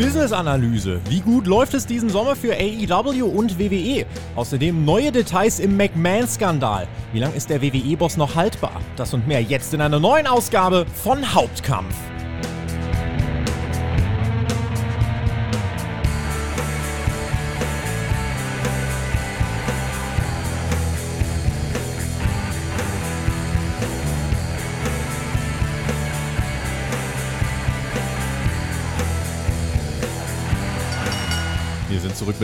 Business-Analyse. Wie gut läuft es diesen Sommer für AEW und WWE? Außerdem neue Details im McMahon-Skandal. Wie lange ist der WWE-Boss noch haltbar? Das und mehr jetzt in einer neuen Ausgabe von Hauptkampf.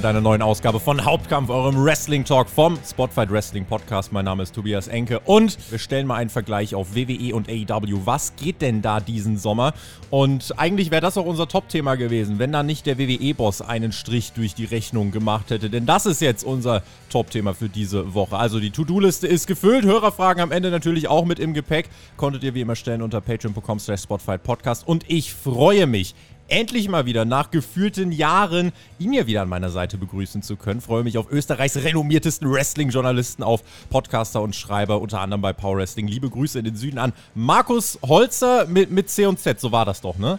Einer neuen Ausgabe von Hauptkampf, eurem Wrestling Talk vom Spotfight Wrestling Podcast. Mein Name ist Tobias Enke und wir stellen mal einen Vergleich auf WWE und AEW. Was geht denn da diesen Sommer? Und eigentlich wäre das auch unser Top-Thema gewesen, wenn da nicht der WWE-Boss einen Strich durch die Rechnung gemacht hätte. Denn das ist jetzt unser Top-Thema für diese Woche. Also die To-Do-Liste ist gefüllt. Hörerfragen am Ende natürlich auch mit im Gepäck. Konntet ihr wie immer stellen unter patreon.com slash Podcast. Und ich freue mich endlich mal wieder nach gefühlten Jahren ihn hier wieder an meiner Seite begrüßen zu können. Freue mich auf Österreichs renommiertesten Wrestling-Journalisten, auf Podcaster und Schreiber, unter anderem bei Power Wrestling. Liebe Grüße in den Süden an Markus Holzer mit, mit C und Z, so war das doch, ne?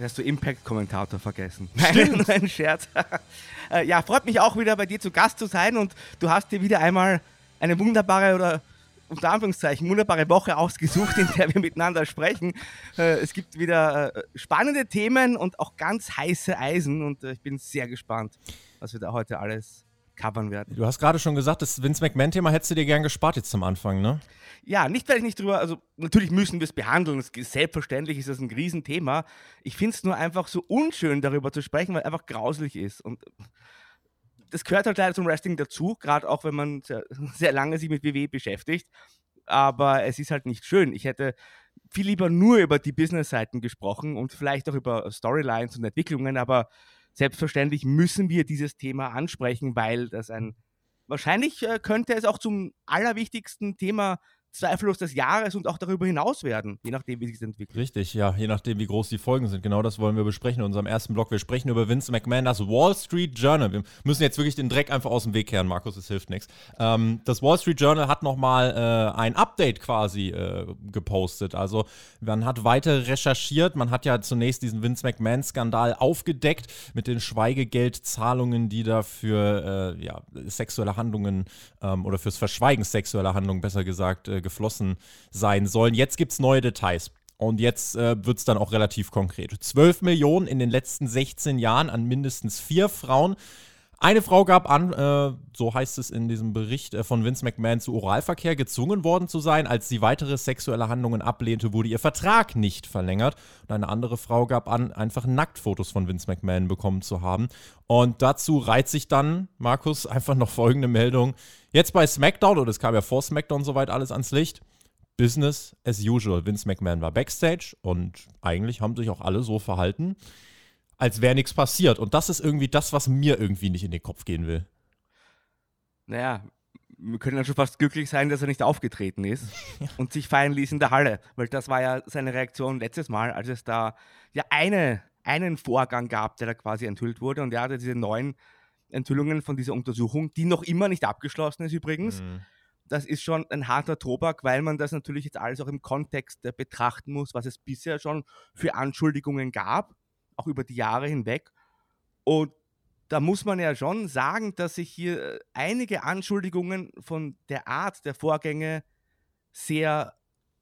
Hast du Impact-Kommentator vergessen? Stimmt. Nein, ein Scherz. Äh, ja, freut mich auch wieder bei dir zu Gast zu sein und du hast dir wieder einmal eine wunderbare oder unter Anführungszeichen wunderbare Woche ausgesucht, in der wir miteinander sprechen. Äh, es gibt wieder äh, spannende Themen und auch ganz heiße Eisen und äh, ich bin sehr gespannt, was wir da heute alles covern werden. Du hast gerade schon gesagt, das Vince McMahon-Thema hättest du dir gern gespart jetzt zum Anfang, ne? Ja, nicht, weil ich nicht drüber, also natürlich müssen wir es behandeln, selbstverständlich ist das ein Riesenthema. Ich finde es nur einfach so unschön, darüber zu sprechen, weil es einfach grauslich ist. Und das gehört halt leider zum Wrestling dazu, gerade auch wenn man sehr, sehr lange sich mit WWE beschäftigt. Aber es ist halt nicht schön. Ich hätte viel lieber nur über die Business-Seiten gesprochen und vielleicht auch über Storylines und Entwicklungen, aber selbstverständlich müssen wir dieses Thema ansprechen, weil das ein wahrscheinlich äh, könnte es auch zum allerwichtigsten Thema zweifellos des Jahres und auch darüber hinaus werden, je nachdem, wie sich es entwickelt. Richtig, ja, je nachdem, wie groß die Folgen sind. Genau das wollen wir besprechen in unserem ersten Blog. Wir sprechen über Vince McMahon, das Wall Street Journal. Wir müssen jetzt wirklich den Dreck einfach aus dem Weg kehren, Markus, es hilft nichts. Ähm, das Wall Street Journal hat nochmal äh, ein Update quasi äh, gepostet. Also man hat weiter recherchiert. Man hat ja zunächst diesen Vince McMahon-Skandal aufgedeckt mit den Schweigegeldzahlungen, die da für äh, ja, sexuelle Handlungen ähm, oder fürs Verschweigen sexueller Handlungen, besser gesagt, äh, geflossen sein sollen. Jetzt gibt es neue Details. Und jetzt äh, wird es dann auch relativ konkret. 12 Millionen in den letzten 16 Jahren an mindestens vier Frauen. Eine Frau gab an, äh, so heißt es in diesem Bericht äh, von Vince McMahon, zu Oralverkehr gezwungen worden zu sein. Als sie weitere sexuelle Handlungen ablehnte, wurde ihr Vertrag nicht verlängert. Und eine andere Frau gab an, einfach Nacktfotos von Vince McMahon bekommen zu haben. Und dazu reiht sich dann, Markus, einfach noch folgende Meldung. Jetzt bei SmackDown, oder es kam ja vor SmackDown soweit alles ans Licht, Business as usual. Vince McMahon war backstage und eigentlich haben sich auch alle so verhalten, als wäre nichts passiert. Und das ist irgendwie das, was mir irgendwie nicht in den Kopf gehen will. Naja, wir können dann schon fast glücklich sein, dass er nicht aufgetreten ist ja. und sich feiern ließ in der Halle, weil das war ja seine Reaktion letztes Mal, als es da ja eine, einen Vorgang gab, der da quasi enthüllt wurde und er hatte diese neuen Enthüllungen von dieser Untersuchung, die noch immer nicht abgeschlossen ist übrigens. Mhm. Das ist schon ein harter Tobak, weil man das natürlich jetzt alles auch im Kontext äh, betrachten muss, was es bisher schon für Anschuldigungen gab, auch über die Jahre hinweg. Und da muss man ja schon sagen, dass sich hier äh, einige Anschuldigungen von der Art der Vorgänge sehr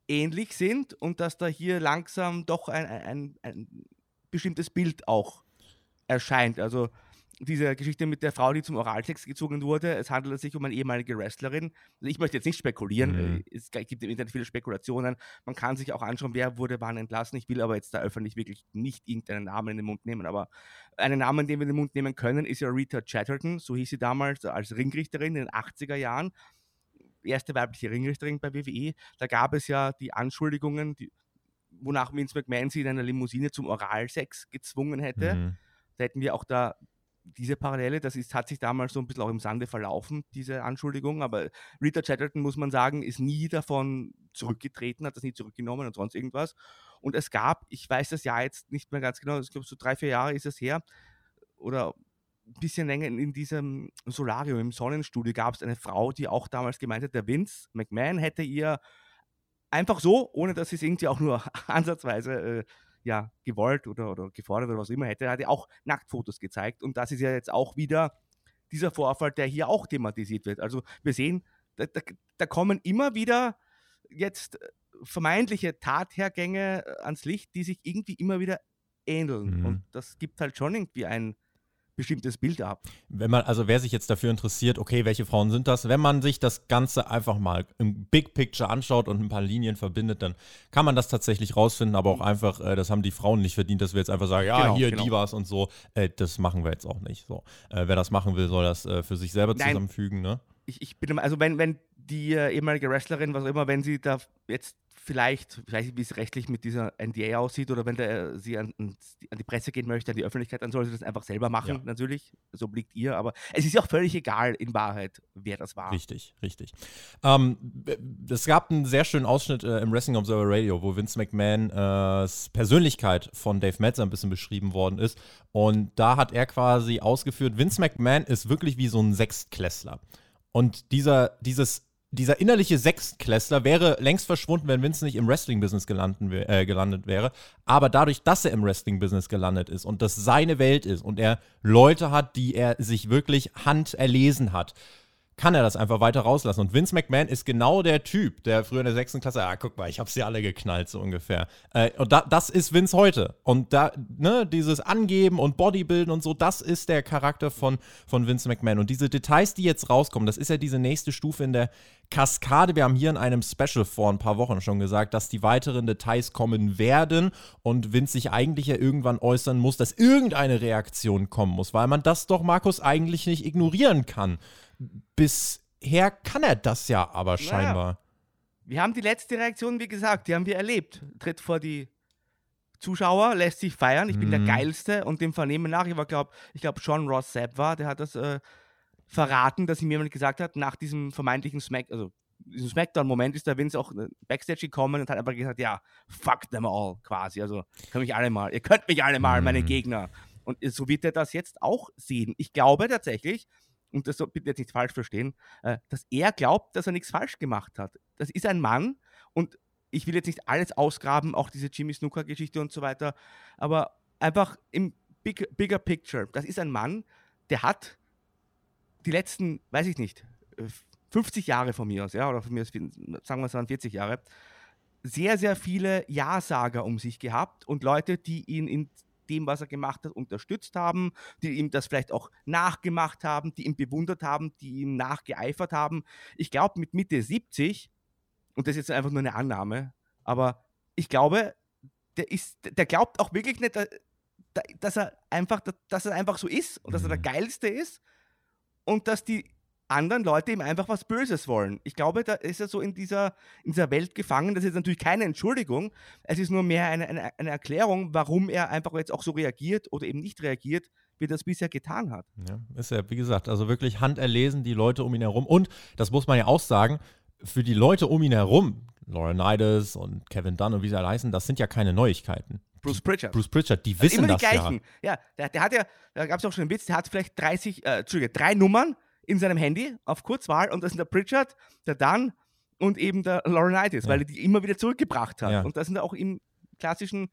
ähnlich sind und dass da hier langsam doch ein, ein, ein bestimmtes Bild auch erscheint. Also diese Geschichte mit der Frau, die zum Oralsex gezogen wurde. Es handelt sich um eine ehemalige Wrestlerin. Also ich möchte jetzt nicht spekulieren. Mhm. Äh, es gibt im Internet viele Spekulationen. Man kann sich auch anschauen, wer wurde wann entlassen. Ich will aber jetzt da öffentlich wirklich nicht irgendeinen Namen in den Mund nehmen. Aber einen Namen, den wir in den Mund nehmen können, ist ja Rita Chatterton. So hieß sie damals als Ringrichterin in den 80er Jahren. Erste weibliche Ringrichterin bei WWE. Da gab es ja die Anschuldigungen, die, wonach Vince McMahon sie in einer Limousine zum Oralsex gezwungen hätte. Mhm. Da hätten wir auch da diese Parallele, das ist, hat sich damals so ein bisschen auch im Sande verlaufen, diese Anschuldigung, aber Rita Chatterton, muss man sagen, ist nie davon zurückgetreten, hat das nie zurückgenommen und sonst irgendwas. Und es gab, ich weiß das Jahr jetzt nicht mehr ganz genau, ich glaube so drei, vier Jahre ist es her, oder ein bisschen länger in diesem Solarium, im Sonnenstudio, gab es eine Frau, die auch damals gemeint hat, der Vince McMahon hätte ihr einfach so, ohne dass sie es irgendwie auch nur ansatzweise äh, ja gewollt oder, oder gefordert oder was immer hätte, er hat ja auch Nacktfotos gezeigt. Und das ist ja jetzt auch wieder dieser Vorfall, der hier auch thematisiert wird. Also wir sehen, da, da, da kommen immer wieder jetzt vermeintliche Tathergänge äh, ans Licht, die sich irgendwie immer wieder ähneln. Mhm. Und das gibt halt schon irgendwie ein bestimmtes Bild ab. Wenn man, also wer sich jetzt dafür interessiert, okay, welche Frauen sind das? Wenn man sich das Ganze einfach mal im Big Picture anschaut und ein paar Linien verbindet, dann kann man das tatsächlich rausfinden, aber auch einfach, äh, das haben die Frauen nicht verdient, dass wir jetzt einfach sagen, ja, genau, hier, genau. die war's und so. Äh, das machen wir jetzt auch nicht. So. Äh, wer das machen will, soll das äh, für sich selber Nein. zusammenfügen, ne? Ich, ich bin, also wenn, wenn die äh, ehemalige Wrestlerin, was auch immer, wenn sie da jetzt vielleicht, ich weiß nicht, wie es rechtlich mit dieser NDA aussieht, oder wenn der, sie an, an, die Presse gehen möchte, an die Öffentlichkeit, dann soll sie das einfach selber machen, ja. natürlich. So obliegt ihr, aber es ist ja auch völlig egal in Wahrheit, wer das war. Richtig, richtig. Ähm, es gab einen sehr schönen Ausschnitt äh, im Wrestling Observer Radio, wo Vince McMahons äh, Persönlichkeit von Dave Metzer ein bisschen beschrieben worden ist. Und da hat er quasi ausgeführt, Vince McMahon ist wirklich wie so ein Sechstklässler. Und dieser, dieses dieser innerliche Sechstklässler wäre längst verschwunden, wenn Vince nicht im Wrestling-Business gelandet, äh, gelandet wäre. Aber dadurch, dass er im Wrestling-Business gelandet ist und das seine Welt ist und er Leute hat, die er sich wirklich handerlesen hat, kann er das einfach weiter rauslassen. Und Vince McMahon ist genau der Typ, der früher in der sechsten Klasse, ah, guck mal, ich habe sie alle geknallt, so ungefähr. Äh, und da, das ist Vince heute. Und da, ne, dieses Angeben und Bodybuilden und so, das ist der Charakter von, von Vince McMahon. Und diese Details, die jetzt rauskommen, das ist ja diese nächste Stufe in der Kaskade. Wir haben hier in einem Special vor ein paar Wochen schon gesagt, dass die weiteren Details kommen werden und Vince sich eigentlich ja irgendwann äußern muss, dass irgendeine Reaktion kommen muss, weil man das doch, Markus, eigentlich nicht ignorieren kann bisher kann er das ja aber scheinbar. Naja. Wir haben die letzte Reaktion, wie gesagt, die haben wir erlebt. Tritt vor die Zuschauer, lässt sich feiern. Ich bin mhm. der Geilste. Und dem Vernehmen nach, ich glaube, ich glaube, John Ross Sepp war, der hat das äh, verraten, dass ihm jemand gesagt hat, nach diesem vermeintlichen Smack, also diesem Smackdown-Moment ist der Vince auch äh, Backstage gekommen und hat einfach gesagt, ja, fuck them all, quasi. Also, könnt mich alle mal, ihr könnt mich alle mal, mhm. meine Gegner. Und so wird er das jetzt auch sehen. Ich glaube tatsächlich, und das bitte jetzt nicht falsch verstehen, äh, dass er glaubt, dass er nichts falsch gemacht hat. Das ist ein Mann und ich will jetzt nicht alles ausgraben, auch diese Jimmy Snooker-Geschichte und so weiter, aber einfach im big, bigger picture. Das ist ein Mann, der hat die letzten, weiß ich nicht, 50 äh, Jahre von mir aus, ja, oder von mir aus, sagen wir es 40 Jahre, sehr, sehr viele Ja-Sager um sich gehabt und Leute, die ihn in dem, was er gemacht hat, unterstützt haben, die ihm das vielleicht auch nachgemacht haben, die ihn bewundert haben, die ihm nachgeeifert haben. Ich glaube, mit Mitte 70, und das ist jetzt einfach nur eine Annahme, aber ich glaube, der, ist, der glaubt auch wirklich nicht, dass er einfach, dass er einfach so ist und dass er der mhm. Geilste ist und dass die anderen Leute ihm einfach was Böses wollen. Ich glaube, da ist er so in dieser, in dieser Welt gefangen. Das ist natürlich keine Entschuldigung. Es ist nur mehr eine, eine, eine Erklärung, warum er einfach jetzt auch so reagiert oder eben nicht reagiert, wie das bisher getan hat. Ja, ist ja, wie gesagt, also wirklich handerlesen, die Leute um ihn herum. Und, das muss man ja auch sagen, für die Leute um ihn herum, Laurinaitis und Kevin Dunn und wie sie alle heißen, das sind ja keine Neuigkeiten. Bruce Pritchard. Bruce Pritchard, die wissen also immer die das gleichen. ja. Ja, der, der hat ja, da gab es auch schon einen Witz, der hat vielleicht 30, äh, Entschuldige, drei Nummern in seinem Handy auf Kurzwahl und das sind der Pritchard, der Dan und eben der Laurinaitis, ja. weil er die immer wieder zurückgebracht hat. Ja. Und das sind auch im klassischen,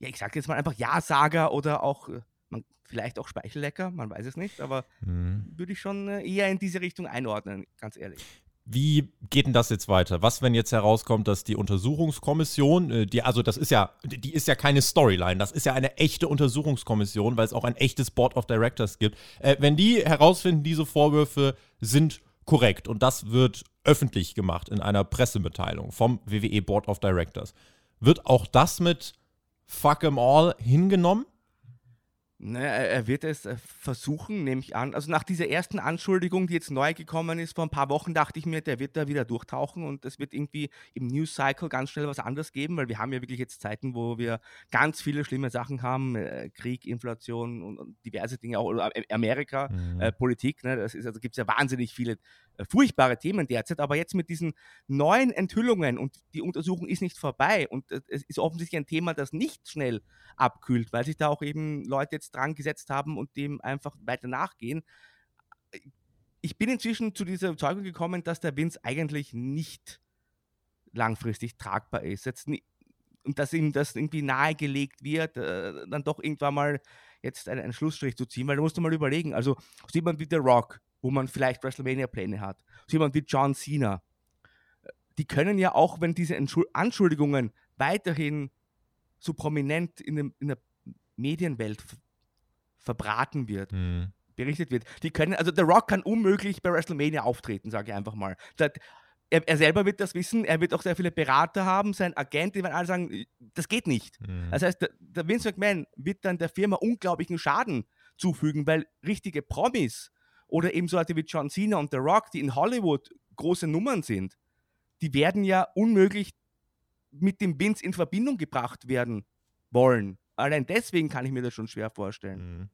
ja, ich sage jetzt mal einfach Ja-Sager oder auch äh, man, vielleicht auch Speichellecker, man weiß es nicht, aber mhm. würde ich schon äh, eher in diese Richtung einordnen, ganz ehrlich. Wie geht denn das jetzt weiter? Was, wenn jetzt herauskommt, dass die Untersuchungskommission, äh, die, also das ist ja, die ist ja keine Storyline, das ist ja eine echte Untersuchungskommission, weil es auch ein echtes Board of Directors gibt. Äh, wenn die herausfinden, diese Vorwürfe sind korrekt und das wird öffentlich gemacht in einer Pressemitteilung vom WWE Board of Directors, wird auch das mit Fuck 'em all hingenommen? Naja, er wird es äh, versuchen, nehme ich an. Also nach dieser ersten Anschuldigung, die jetzt neu gekommen ist, vor ein paar Wochen dachte ich mir, der wird da wieder durchtauchen und es wird irgendwie im News Cycle ganz schnell was anderes geben, weil wir haben ja wirklich jetzt Zeiten, wo wir ganz viele schlimme Sachen haben, äh, Krieg, Inflation und, diverse Dinge, auch oder Amerika, mhm. äh, Politik, ne? das ist, also gibt es ja wahnsinnig viele äh, furchtbare Themen derzeit, aber jetzt mit diesen neuen Enthüllungen und die Untersuchung ist nicht vorbei und äh, es ist offensichtlich ein Thema, das nicht schnell abkühlt, weil sich da auch eben Leute jetzt dran gesetzt haben und dem einfach weiter nachgehen. Ich bin inzwischen zu dieser Überzeugung gekommen, dass der Vince eigentlich nicht langfristig tragbar ist. Jetzt und dass ihm das irgendwie nahegelegt wird, äh, dann doch irgendwann mal jetzt einen, einen, Schlussstrich zu ziehen, weil da musst du mal überlegen, also sieht man wie The Rock, wo man vielleicht WrestleMania-Pläne hat, sieht man wie John Cena, die können ja auch, wenn diese Anschuldigungen weiterhin so prominent in, dem, in der Medienwelt verbraten wird, mhm. berichtet wird, die können, also The Rock kann unmöglich bei WrestleMania auftreten, sage ich einfach mal. Das, er, er, selber wird das wissen, er wird auch sehr viele Berater haben, sein Agent, die werden alle sagen, das geht nicht. Mhm. Das heißt, der, der Vince McMahon wird dann der Firma unglaublichen Schaden zufügen, weil richtige Promis oder eben so Leute wie John Cena und The Rock, die in Hollywood große Nummern sind, die werden ja unmöglich mit dem Vince in Verbindung gebracht werden wollen. Allein deswegen kann ich mir das schon schwer vorstellen.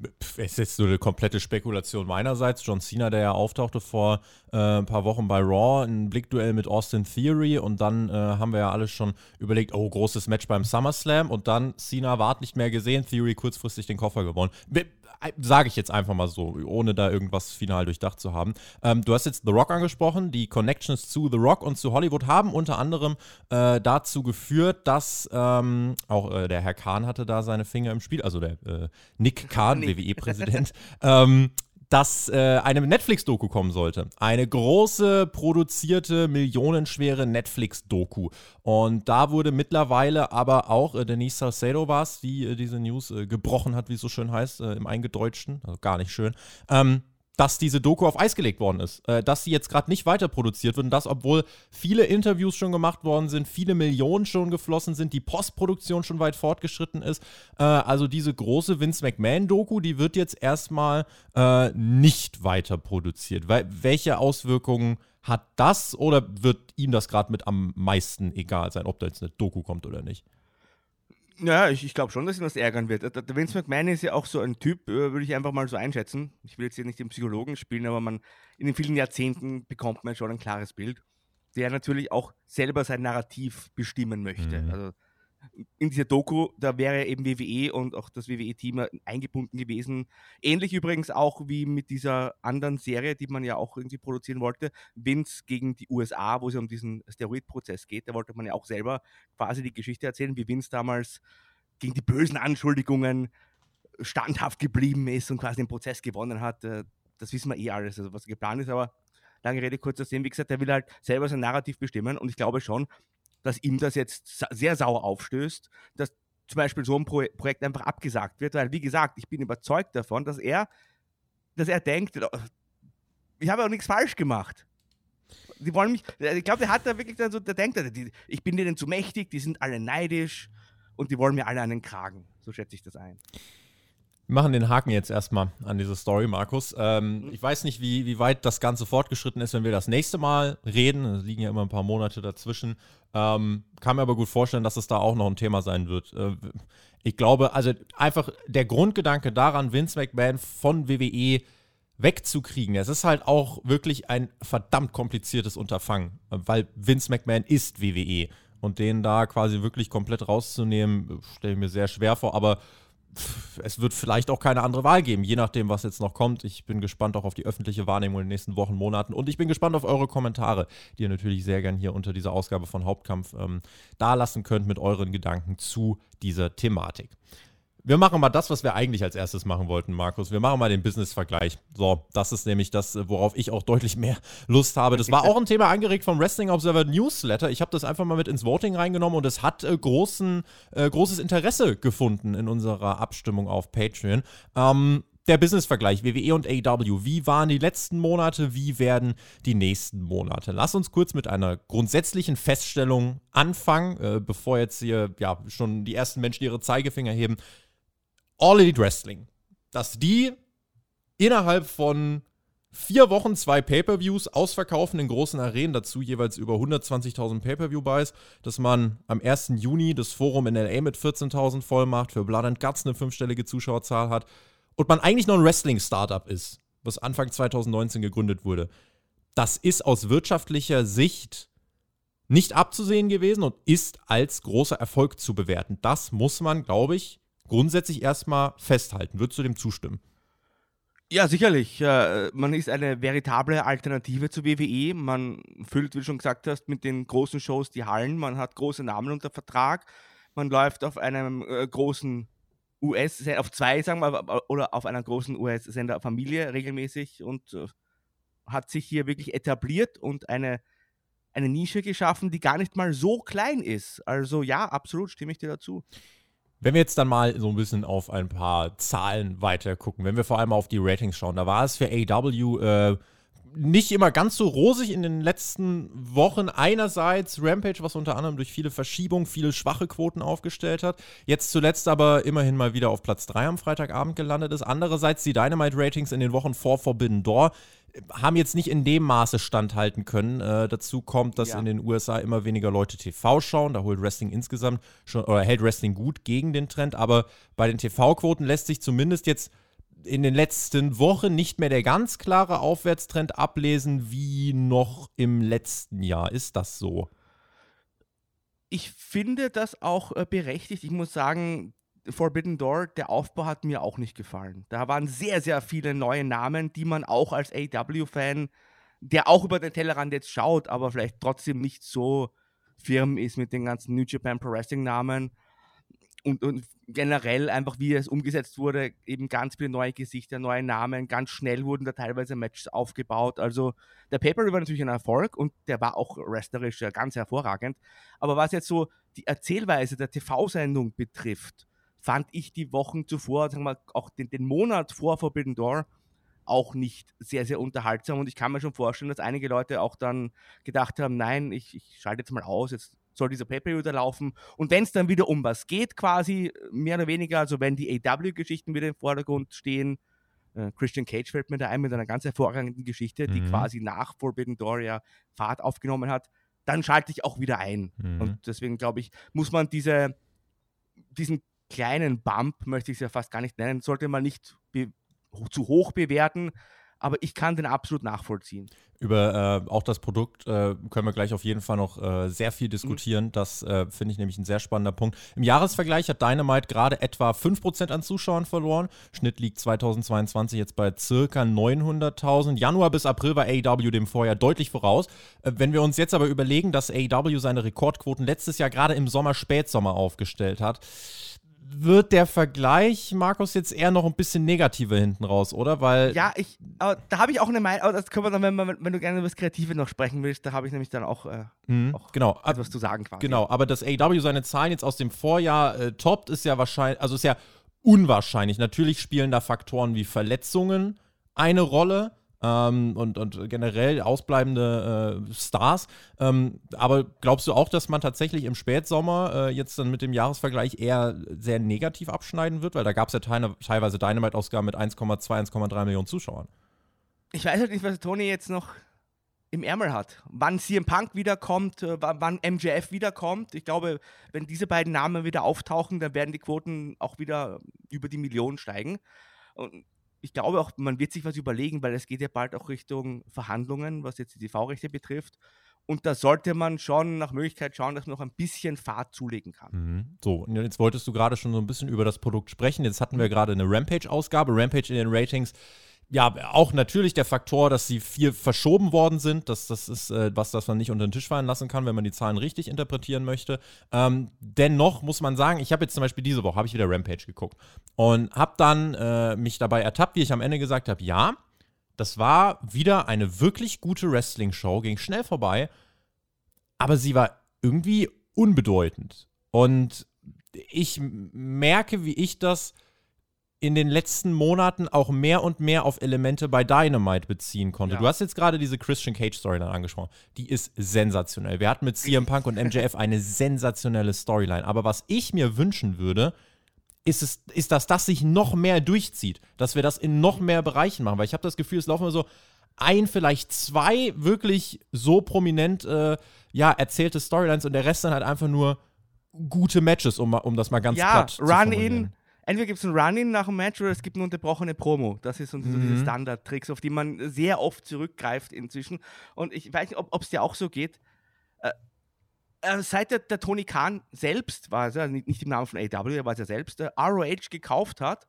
Mhm. Es ist jetzt so eine komplette Spekulation meinerseits. John Cena, der ja auftauchte vor äh, ein paar Wochen bei Raw, ein Blickduell mit Austin Theory und dann äh, haben wir ja alles schon überlegt, oh, großes Match beim SummerSlam und dann Cena wart nicht mehr gesehen, Theory kurzfristig den Koffer gewonnen. Äh, sage ich jetzt einfach mal so, ohne da irgendwas final durchdacht zu haben. Ähm, du hast jetzt The Rock angesprochen. Die Connections zu The Rock und zu Hollywood haben unter anderem äh, dazu geführt, dass ähm, auch äh, der Herr Kahn hatte da seine Finger im Spiel, also der äh, Nick Kahn, WWE-Präsident, ähm, dass äh, eine Netflix-Doku kommen sollte. Eine große, produzierte, millionenschwere Netflix-Doku. Und da wurde mittlerweile aber auch äh, Denise Salcedo war es, die äh, diese News äh, gebrochen hat, wie es so schön heißt, äh, im Eingedeutschten, also gar nicht schön, ähm, dass diese Doku auf Eis gelegt worden ist, äh, dass sie jetzt gerade nicht weiter produziert wird und das, obwohl viele Interviews schon gemacht worden sind, viele Millionen schon geflossen sind, die Postproduktion schon weit fortgeschritten ist. Äh, also diese große Vince McMahon-Doku, die wird jetzt erstmal äh, nicht weiter produziert. Weil, welche Auswirkungen hat das oder wird ihm das gerade mit am meisten egal sein, ob da jetzt eine Doku kommt oder nicht? Ja, ich, ich glaube schon, dass ihn das ärgern wird. Der Vince McMahon ist ja auch so ein Typ, äh, würde ich einfach mal so einschätzen. Ich will jetzt hier nicht den Psychologen spielen, aber man in den vielen Jahrzehnten bekommt man schon ein klares Bild, der natürlich auch selber sein Narrativ bestimmen möchte. Mhm. Also in dieser Doku, da wäre eben WWE und auch das WWE-Team eingebunden gewesen. Ähnlich übrigens auch wie mit dieser anderen Serie, die man ja auch irgendwie produzieren wollte, Vince gegen die USA, wo es um diesen Steroid-Prozess geht. Da wollte man ja auch selber quasi die Geschichte erzählen, wie Vince damals gegen die bösen Anschuldigungen standhaft geblieben ist und quasi den Prozess gewonnen hat. Äh, das wissen wir eh alles, also was geplant ist, aber lange Rede, kurzer Sinn, wie gesagt, der will halt selber sein Narrativ bestimmen und ich glaube schon, dass ihm das jetzt sehr sauer aufstößt, dass zum Beispiel so ein Pro Projekt einfach abgesagt wird, weil, wie gesagt, ich bin überzeugt davon, dass er, dass er denkt, äh, ich habe auch nichts falsch gemacht. Die wollen mich, ich glaube, der hat da wirklich dann so, der denkt, ich bin denen zu mächtig, die sind alle neidisch und die wollen mir alle einen Kragen. So schätze ich das ein. Wir machen den Haken jetzt erstmal an diese Story, Markus. Ähm, mhm. Ich weiß nicht, wie, wie weit das Ganze fortgeschritten ist, wenn wir das nächste Mal reden. Es liegen ja immer ein paar Monate dazwischen. Ähm, kann mir aber gut vorstellen, dass es da auch noch ein Thema sein wird. Äh, ich glaube, also einfach der Grundgedanke daran, Vince McMahon von WWE wegzukriegen. Es ist halt auch wirklich ein verdammt kompliziertes Unterfangen, weil Vince McMahon ist WWE. Und den da quasi wirklich komplett rauszunehmen, stelle ich mir sehr schwer vor. Aber es wird vielleicht auch keine andere Wahl geben, je nachdem, was jetzt noch kommt. Ich bin gespannt auch auf die öffentliche Wahrnehmung in den nächsten Wochen, Monaten und ich bin gespannt auf eure Kommentare, die ihr natürlich sehr gern hier unter dieser Ausgabe von Hauptkampf ähm, dalassen könnt mit euren Gedanken zu dieser Thematik. Wir machen mal das, was wir eigentlich als erstes machen wollten, Markus. Wir machen mal den Business-Vergleich. So, das ist nämlich das, worauf ich auch deutlich mehr Lust habe. Das war auch ein Thema angeregt vom Wrestling Observer Newsletter. Ich habe das einfach mal mit ins Voting reingenommen und es hat äh, großen, äh, großes Interesse gefunden in unserer Abstimmung auf Patreon. Ähm, der Business-Vergleich WWE und AEW. Wie waren die letzten Monate? Wie werden die nächsten Monate? Lass uns kurz mit einer grundsätzlichen Feststellung anfangen, äh, bevor jetzt hier ja schon die ersten Menschen ihre Zeigefinger heben. All Elite Wrestling, dass die innerhalb von vier Wochen zwei Pay-per-Views ausverkaufen in großen Arenen, dazu jeweils über 120.000 Pay-per-view-Buys, dass man am 1. Juni das Forum in LA mit 14.000 voll macht, für Blood and Guts eine fünfstellige Zuschauerzahl hat und man eigentlich noch ein Wrestling-Startup ist, was Anfang 2019 gegründet wurde. Das ist aus wirtschaftlicher Sicht nicht abzusehen gewesen und ist als großer Erfolg zu bewerten. Das muss man, glaube ich, grundsätzlich erstmal festhalten. Würdest du dem zustimmen? Ja, sicherlich. man ist eine veritable Alternative zu WWE. Man füllt, wie du schon gesagt hast, mit den großen Shows die Hallen. Man hat große Namen unter Vertrag. Man läuft auf einem äh, großen US, auf zwei, sagen wir, oder auf einer großen US-Sender-Familie regelmäßig und äh, hat sich hier wirklich etabliert und eine, eine Nische geschaffen, die gar nicht mal so klein ist. Also ja, absolut stimme ich dir dazu. Wenn wir jetzt dann mal so ein bisschen auf ein paar Zahlen weiter gucken, wenn wir vor allem auf die Ratings schauen, da war es für AW äh, nicht immer ganz so rosig in den letzten Wochen. Einerseits Rampage, was unter anderem durch viele Verschiebungen, viele schwache Quoten aufgestellt hat. Jetzt zuletzt aber immerhin mal wieder auf Platz 3 am Freitagabend gelandet ist. Andererseits die Dynamite-Ratings in den Wochen vor Forbidden Door haben jetzt nicht in dem Maße standhalten können. Äh, dazu kommt, dass ja. in den USA immer weniger Leute TV schauen. Da holt Wrestling insgesamt schon oder hält Wrestling gut gegen den Trend. Aber bei den TV-Quoten lässt sich zumindest jetzt in den letzten Wochen nicht mehr der ganz klare Aufwärtstrend ablesen wie noch im letzten Jahr. Ist das so? Ich finde das auch äh, berechtigt. Ich muss sagen, Forbidden Door, der Aufbau hat mir auch nicht gefallen. Da waren sehr, sehr viele neue Namen, die man auch als AW-Fan, der auch über den Tellerrand jetzt schaut, aber vielleicht trotzdem nicht so firm ist mit den ganzen New Japan Pro Wrestling Namen und, und generell einfach, wie es umgesetzt wurde, eben ganz viele neue Gesichter, neue Namen, ganz schnell wurden da teilweise Matches aufgebaut. Also der Paper war natürlich ein Erfolg und der war auch wrestlerisch ganz hervorragend. Aber was jetzt so die Erzählweise der TV-Sendung betrifft, fand ich die Wochen zuvor, sagen wir auch den, den Monat vor Forbidden Door, auch nicht sehr, sehr unterhaltsam. Und ich kann mir schon vorstellen, dass einige Leute auch dann gedacht haben, nein, ich, ich schalte jetzt mal aus, jetzt soll dieser Pay-Per-View laufen. Und wenn es dann wieder um was geht, quasi, mehr oder weniger, also wenn die AW-Geschichten wieder im Vordergrund stehen, äh, Christian Cage fällt mir da ein mit einer ganz hervorragenden Geschichte, die mhm. quasi nach Forbidden Door ja Fahrt aufgenommen hat, dann schalte ich auch wieder ein. Mhm. Und deswegen glaube ich, muss man diese, diesen kleinen Bump, möchte ich es ja fast gar nicht nennen, sollte man nicht zu hoch bewerten, aber ich kann den absolut nachvollziehen. Über äh, auch das Produkt äh, können wir gleich auf jeden Fall noch äh, sehr viel diskutieren. Mhm. Das äh, finde ich nämlich ein sehr spannender Punkt. Im Jahresvergleich hat Dynamite gerade etwa 5% an Zuschauern verloren. Schnitt liegt 2022 jetzt bei circa 900.000. Januar bis April war AEW dem Vorjahr deutlich voraus. Äh, wenn wir uns jetzt aber überlegen, dass AEW seine Rekordquoten letztes Jahr gerade im Sommer, Spätsommer aufgestellt hat, wird der Vergleich, Markus, jetzt eher noch ein bisschen negativer hinten raus, oder? Weil ja, ich, da habe ich auch eine Meinung, das können wir dann, wenn, wenn, du gerne über das Kreative noch sprechen willst, da habe ich nämlich dann auch, äh, mhm, auch genau. etwas zu sagen quasi. Genau, aber dass AW seine Zahlen jetzt aus dem Vorjahr äh, toppt, ist ja wahrscheinlich, also ist ja unwahrscheinlich. Natürlich spielen da Faktoren wie Verletzungen eine Rolle, ähm, und, und generell ausbleibende äh, Stars. Ähm, aber glaubst du auch, dass man tatsächlich im Spätsommer äh, jetzt dann mit dem Jahresvergleich eher sehr negativ abschneiden wird? Weil da gab es ja teine, teilweise Dynamite-Ausgaben mit 1,2, 1,3 Millionen Zuschauern. Ich weiß halt nicht, was Tony jetzt noch im Ärmel hat. Wann CM Punk wiederkommt, äh, wann MJF wiederkommt. Ich glaube, wenn diese beiden Namen wieder auftauchen, dann werden die Quoten auch wieder über die Millionen steigen. Und ich glaube auch, man wird sich was überlegen, weil es geht ja bald auch Richtung Verhandlungen, was jetzt die TV-Rechte betrifft. Und da sollte man schon nach Möglichkeit schauen, dass man noch ein bisschen Fahrt zulegen kann. Mhm. So, und jetzt wolltest du gerade schon so ein bisschen über das Produkt sprechen. Jetzt hatten wir gerade eine Rampage-Ausgabe. Rampage in den Ratings ja, auch natürlich der Faktor, dass sie viel verschoben worden sind. Das, das ist äh, was, das man nicht unter den Tisch fallen lassen kann, wenn man die Zahlen richtig interpretieren möchte. Ähm, dennoch muss man sagen, ich habe jetzt zum Beispiel diese Woche, ich wieder Rampage geguckt und habe dann äh, mich dabei ertappt, wie ich am Ende gesagt habe, ja, das war wieder eine wirklich gute Wrestling-Show, ging schnell vorbei, aber sie war irgendwie unbedeutend. Und ich merke, wie ich das in den letzten Monaten auch mehr und mehr auf Elemente bei Dynamite beziehen konnte. Ja. Du hast jetzt gerade diese Christian Cage Storyline angesprochen. Die ist sensationell. Wir hatten mit CM Punk und MJF eine sensationelle Storyline. Aber was ich mir wünschen würde, ist, es, ist, dass das sich noch mehr durchzieht. Dass wir das in noch mehr Bereichen machen. Weil ich habe das Gefühl, es laufen immer so ein, vielleicht zwei wirklich so prominent äh, ja, erzählte Storylines und der Rest dann halt einfach nur gute Matches, um, um das mal ganz ja, platt Run zu formulieren. Entweder gibt es ein Run-In nach dem Match oder es gibt eine unterbrochene Promo. Das sind so mhm. diese Standard-Tricks, auf die man sehr oft zurückgreift inzwischen. Und ich weiß nicht, ob es dir auch so geht. Äh, äh, seit der, der, Tony Khan selbst, war es ja nicht, nicht, im Namen von AW, er war es ja selbst, äh, ROH gekauft hat,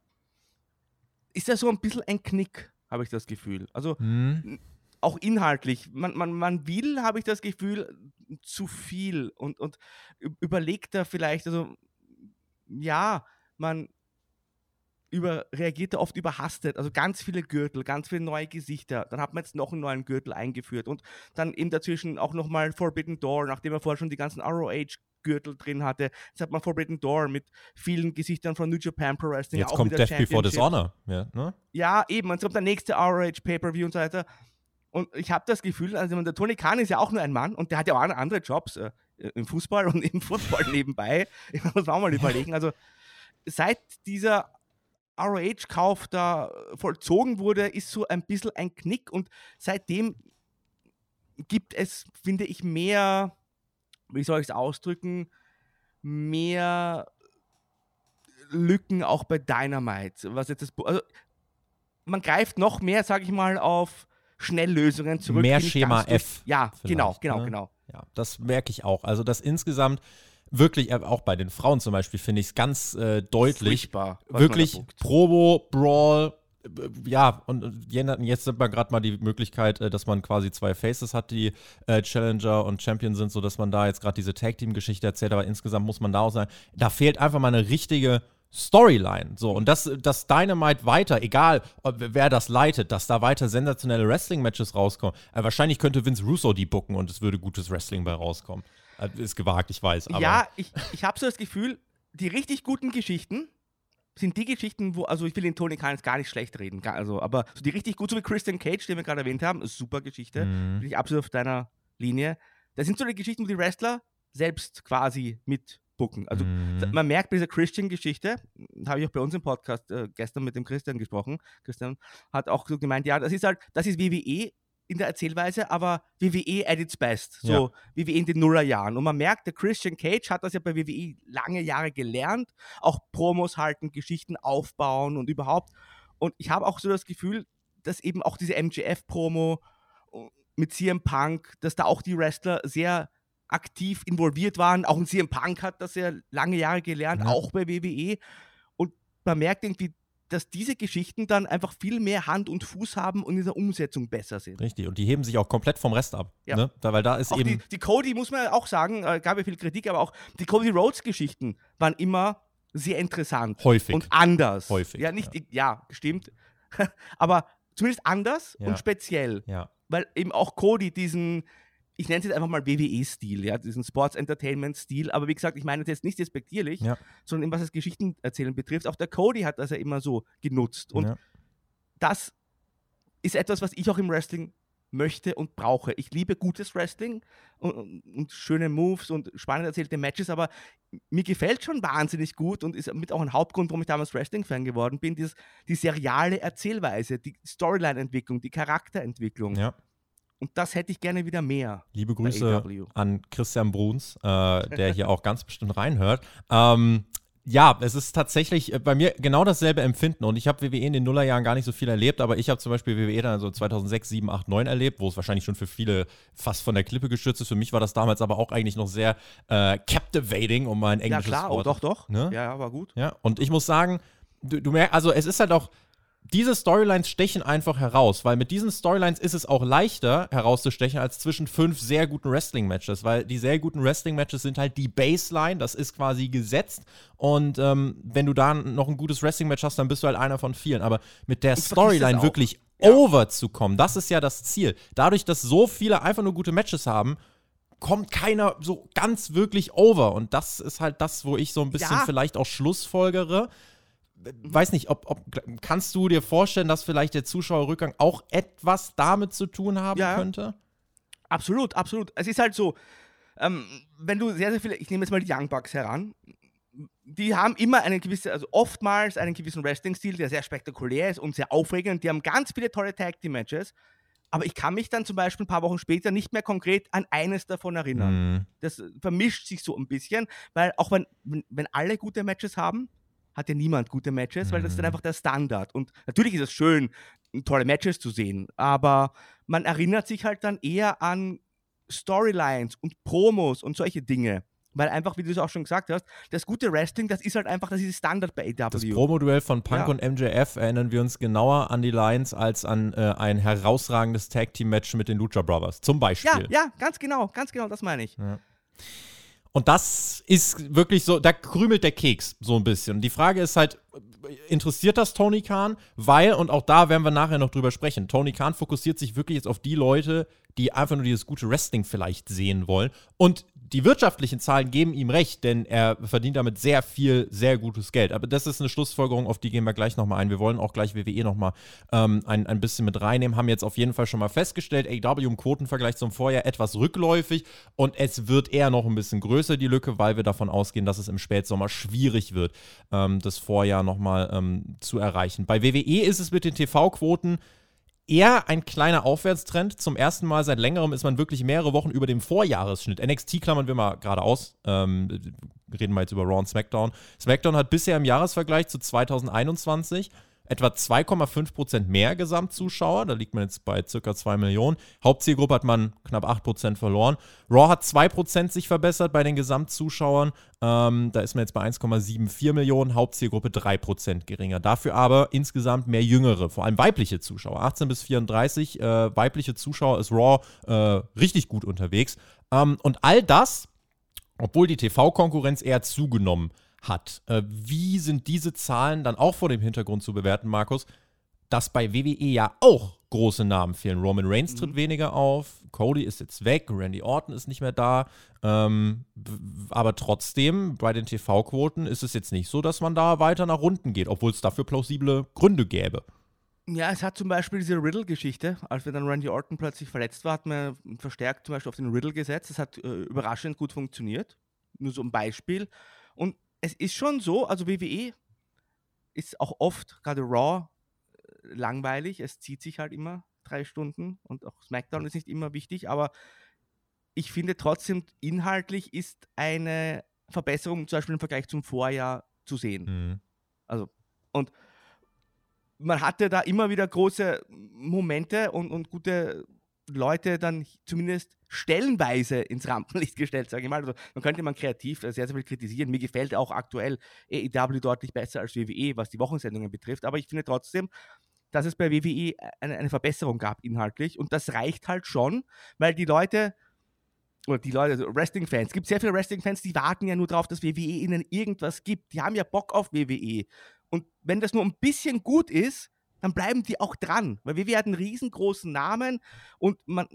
ist ja so ein bisschen ein Knick, habe ich das Gefühl. Also Hm. auch inhaltlich. Man, man, man will, habe ich das Gefühl, zu viel und, und überlegt da vielleicht, also ja, man überreagiert da oft überhastet. Also ganz viele Gürtel, ganz viele neue Gesichter. Dann hat man jetzt noch einen neuen Gürtel eingeführt und dann eben dazwischen auch nochmal Forbidden Door, nachdem er vorher schon die ganzen ROH-Gürtel drin hatte. Jetzt hat man Forbidden Door mit vielen Gesichtern von New Japan Pro Wrestling. Jetzt auch kommt Death Before. Dishonor. Ja, ne? Ja, eben. Und es kommt der nächste ROH Pay-Per-View und so weiter. Und ich habe das Gefühl, also der Tony Khan ist ja auch nur ein Mann und der hat ja auch andere Jobs äh, im Fußball und im Football nebenbei. Ich muss auch mal überlegen. Also seit dieser ROH-Kauf da vollzogen wurde, ist so ein bisschen ein Knick und seitdem gibt es, finde ich, mehr, wie soll ich es ausdrücken, mehr Lücken auch bei Dynamite. Was jetzt das, also man greift noch mehr, sage ich mal, auf Schnelllösungen zurück. Mehr Schema F Ja, genau, genau, ne? genau. Ja, das merke ich auch. Also, das insgesamt wirklich, äh, auch bei den Frauen zum Beispiel, finde ich es ganz äh, deutlich. Furchtbar, Wirklich. Probo, Brawl, äh, ja, und jetzt hat man gerade mal die Möglichkeit, äh, dass man quasi zwei Faces hat, die Challenger und Champion sind, sodass man da jetzt gerade diese Tag-Team-Geschichte erzählt, aber insgesamt muss man da auch sagen, da fehlt einfach mal eine richtige Storyline. So, und das, das Dynamite weiter, egal wer das leitet, dass da weiter sensationelle Wrestling-Matches rauskommen. Äh, wahrscheinlich könnte Vince Russo die booken und es würde gutes Wrestling bei rauskommen. Ist gewagt, ich weiß, aber. Ja, ich, ich habe so das Gefühl, die richtig guten Geschichten sind die Geschichten, wo, also ich will den Tony Khan jetzt gar nicht schlecht reden, gar, also, aber so die richtig gut, so wie Christian Cage, den wir gerade erwähnt haben, ist super Geschichte, Mhm. bin ich absolut auf deiner Linie. Das sind so die Geschichten, wo die Wrestler selbst quasi mitbucken. Also Mhm. man merkt bei dieser Christian-Geschichte, da habe ich auch bei uns im Podcast äh, gestern mit dem Christian gesprochen. Christian hat auch so gemeint, ja, das ist halt, das ist WWE in der Erzählweise, aber WWE at its best. So WWE in den Nullerjahren. Und man merkt, der Christian Cage hat das ja bei WWE lange Jahre gelernt, auch Promos halten, Geschichten aufbauen und überhaupt. Und ich habe auch so das Gefühl, dass eben auch diese MGF-Promo mit CM Punk, dass da auch die Wrestler sehr aktiv involviert waren. Auch ein CM Punk hat das ja lange Jahre gelernt, Ja. auch bei WWE. Und man merkt irgendwie, dass diese Geschichten dann einfach viel mehr Hand und Fuß haben und in der Umsetzung besser sind. Richtig, und die heben sich auch komplett vom Rest ab. Ja. Ne? Da, weil da ist Auch eben. die, die Cody, muss man auch sagen, äh, gab ja viel Kritik, aber auch die Cody Rhodes-Geschichten waren immer sehr interessant. Häufig. Und anders. Häufig, Ja, nicht, ja, stimmt. aber zumindest anders Ja. und speziell. ja. Weil eben auch Cody diesen, ich nenne es jetzt einfach mal WWE-Stil, ja, diesen Sports-Entertainment-Stil. Aber wie gesagt, ich meine das jetzt nicht despektierlich, Ja. sondern eben was das Geschichtenerzählen betrifft. Auch der Cody hat das ja immer so genutzt. Und ja. das ist etwas, was ich auch im Wrestling möchte und brauche. Ich liebe gutes Wrestling und, und, und schöne Moves und spannend erzählte Matches, aber mir gefällt schon wahnsinnig gut und ist mit auch ein Hauptgrund, warum ich damals Wrestling-Fan geworden bin, dieses, die seriale Erzählweise, die Storyline-Entwicklung, die Charakterentwicklung. ja. Und das hätte ich gerne wieder mehr. Liebe Grüße an Christian Bruns, äh, der hier auch ganz bestimmt reinhört. Ähm, ja, es ist tatsächlich äh, bei mir genau dasselbe Empfinden und ich habe WWE in den Nullerjahren gar nicht so viel erlebt, aber ich habe zum Beispiel WWE dann so 2006, 7, 8, 9 erlebt, wo es wahrscheinlich schon für viele fast von der Klippe gestürzt ist. Für mich war das damals aber auch eigentlich noch sehr äh, captivating, um mal ein Ja, englisches klar, oh, Wort doch, doch. Ne? Ja, ja, war gut. Ja, und ich muss sagen, du, du merkst, also es ist halt auch, diese Storylines stechen einfach heraus, weil mit diesen Storylines ist es auch leichter herauszustechen als zwischen fünf sehr guten Wrestling-Matches, weil die sehr guten Wrestling-Matches sind halt die Baseline, das ist quasi gesetzt und ähm, wenn du da noch ein gutes Wrestling-Match hast, dann bist du halt einer von vielen, aber mit der Storyline wirklich Ja. over zu kommen, das ist ja das Ziel. Dadurch, dass so viele einfach nur gute Matches haben, kommt keiner so ganz wirklich over. Und das ist halt das, wo ich so ein bisschen Ja. vielleicht auch Schlussfolgere. Weiß nicht, ob, ob kannst du dir vorstellen, dass vielleicht der Zuschauerrückgang auch etwas damit zu tun haben Ja. könnte? Absolut, absolut. Es ist halt so, ähm, wenn du sehr, sehr viele, ich nehme jetzt mal die Young Bucks heran, die haben immer einen gewissen, also oftmals einen gewissen Wrestling-Stil, der sehr spektakulär ist und sehr aufregend. Die haben ganz viele tolle Tag Team Matches. Aber ich kann mich dann zum Beispiel ein paar Wochen später nicht mehr konkret an eines davon erinnern. Hm, Das vermischt sich so ein bisschen, weil auch wenn, wenn alle gute Matches haben, hat ja niemand gute Matches, weil das ist dann Mhm. einfach der Standard. Und natürlich ist es schön, tolle Matches zu sehen, aber man erinnert sich halt dann eher an Storylines und Promos und solche Dinge, Weil einfach, wie du es auch schon gesagt hast, das gute Wrestling, das ist halt einfach, das ist Standard bei AW. Das Promo-Duell von Punk ja. und MJF erinnern wir uns genauer an die Lions als an äh, ein herausragendes Tag-Team-Match mit den Lucha Brothers. Zum Beispiel. Ja, ja, ganz genau, ganz genau, das meine ich. Ja. Und das ist wirklich so, da krümelt der Keks so ein bisschen. Die Frage ist halt, interessiert das Tony Khan? Weil, und auch da werden wir nachher noch drüber sprechen, Tony Khan fokussiert sich wirklich jetzt auf die Leute, die einfach nur dieses gute Wrestling vielleicht sehen wollen. Und die wirtschaftlichen Zahlen geben ihm recht, denn er verdient damit sehr viel, sehr gutes Geld. Aber das ist eine Schlussfolgerung, auf die gehen wir gleich nochmal ein. Wir wollen auch gleich WWE nochmal ähm, ein, ein bisschen mit reinnehmen. Haben jetzt auf jeden Fall schon mal festgestellt, AW im Quotenvergleich zum Vorjahr etwas rückläufig und es wird eher noch ein bisschen größer, die Lücke, weil wir davon ausgehen, dass es im Spätsommer schwierig wird, ähm, das Vorjahr nochmal ähm, zu erreichen. Bei WWE ist es mit den TV-Quoten eher ein kleiner Aufwärtstrend. Zum ersten Mal seit längerem ist man wirklich mehrere Wochen über dem Vorjahresschnitt. NXT klammern wir mal gerade aus. Ähm, reden wir jetzt über Raw und SmackDown. SmackDown hat bisher im Jahresvergleich zu 2021 etwa 2,5% mehr Gesamtzuschauer. Da liegt man jetzt bei circa 2 Millionen. Hauptzielgruppe hat man knapp 8% verloren. Raw hat 2% sich verbessert bei den Gesamtzuschauern. Ähm, da ist man jetzt bei 1,74 Millionen. Hauptzielgruppe 3% geringer. Dafür aber insgesamt mehr jüngere, vor allem weibliche Zuschauer. 18 bis 34 äh, weibliche Zuschauer ist Raw äh, richtig gut unterwegs. Ähm, und all das, obwohl die TV-Konkurrenz eher zugenommen hat hat. Äh, wie sind diese Zahlen dann auch vor dem Hintergrund zu bewerten, Markus, dass bei WWE ja auch große Namen fehlen? Roman Reigns tritt mhm. weniger auf, Cody ist jetzt weg, Randy Orton ist nicht mehr da. Ähm, aber trotzdem, bei den TV-Quoten ist es jetzt nicht so, dass man da weiter nach unten geht, obwohl es dafür plausible Gründe gäbe. Ja, es hat zum Beispiel diese Riddle-Geschichte. Als wir dann Randy Orton plötzlich verletzt war, hat man verstärkt zum Beispiel auf den Riddle gesetzt. Das hat äh, überraschend gut funktioniert. Nur so ein Beispiel. Und es ist schon so, also WWE ist auch oft, gerade Raw, äh, langweilig. Es zieht sich halt immer drei Stunden und auch SmackDown ist nicht immer wichtig, aber ich finde trotzdem, inhaltlich ist eine Verbesserung zum Beispiel im Vergleich zum Vorjahr zu sehen. Mhm. Also, und man hatte da immer wieder große Momente und, und gute Leute dann zumindest stellenweise ins Rampenlicht gestellt, sage ich mal. Also, man könnte man kreativ sehr, sehr viel kritisieren. Mir gefällt auch aktuell AEW deutlich besser als WWE, was die Wochensendungen betrifft. Aber ich finde trotzdem, dass es bei WWE eine, eine Verbesserung gab inhaltlich. Und das reicht halt schon, weil die Leute, oder die Leute, also Wrestling-Fans, es gibt sehr viele Wrestling-Fans, die warten ja nur darauf, dass WWE ihnen irgendwas gibt. Die haben ja Bock auf WWE. Und wenn das nur ein bisschen gut ist, dann bleiben die auch dran, weil wir werden riesengroßen Namen und man,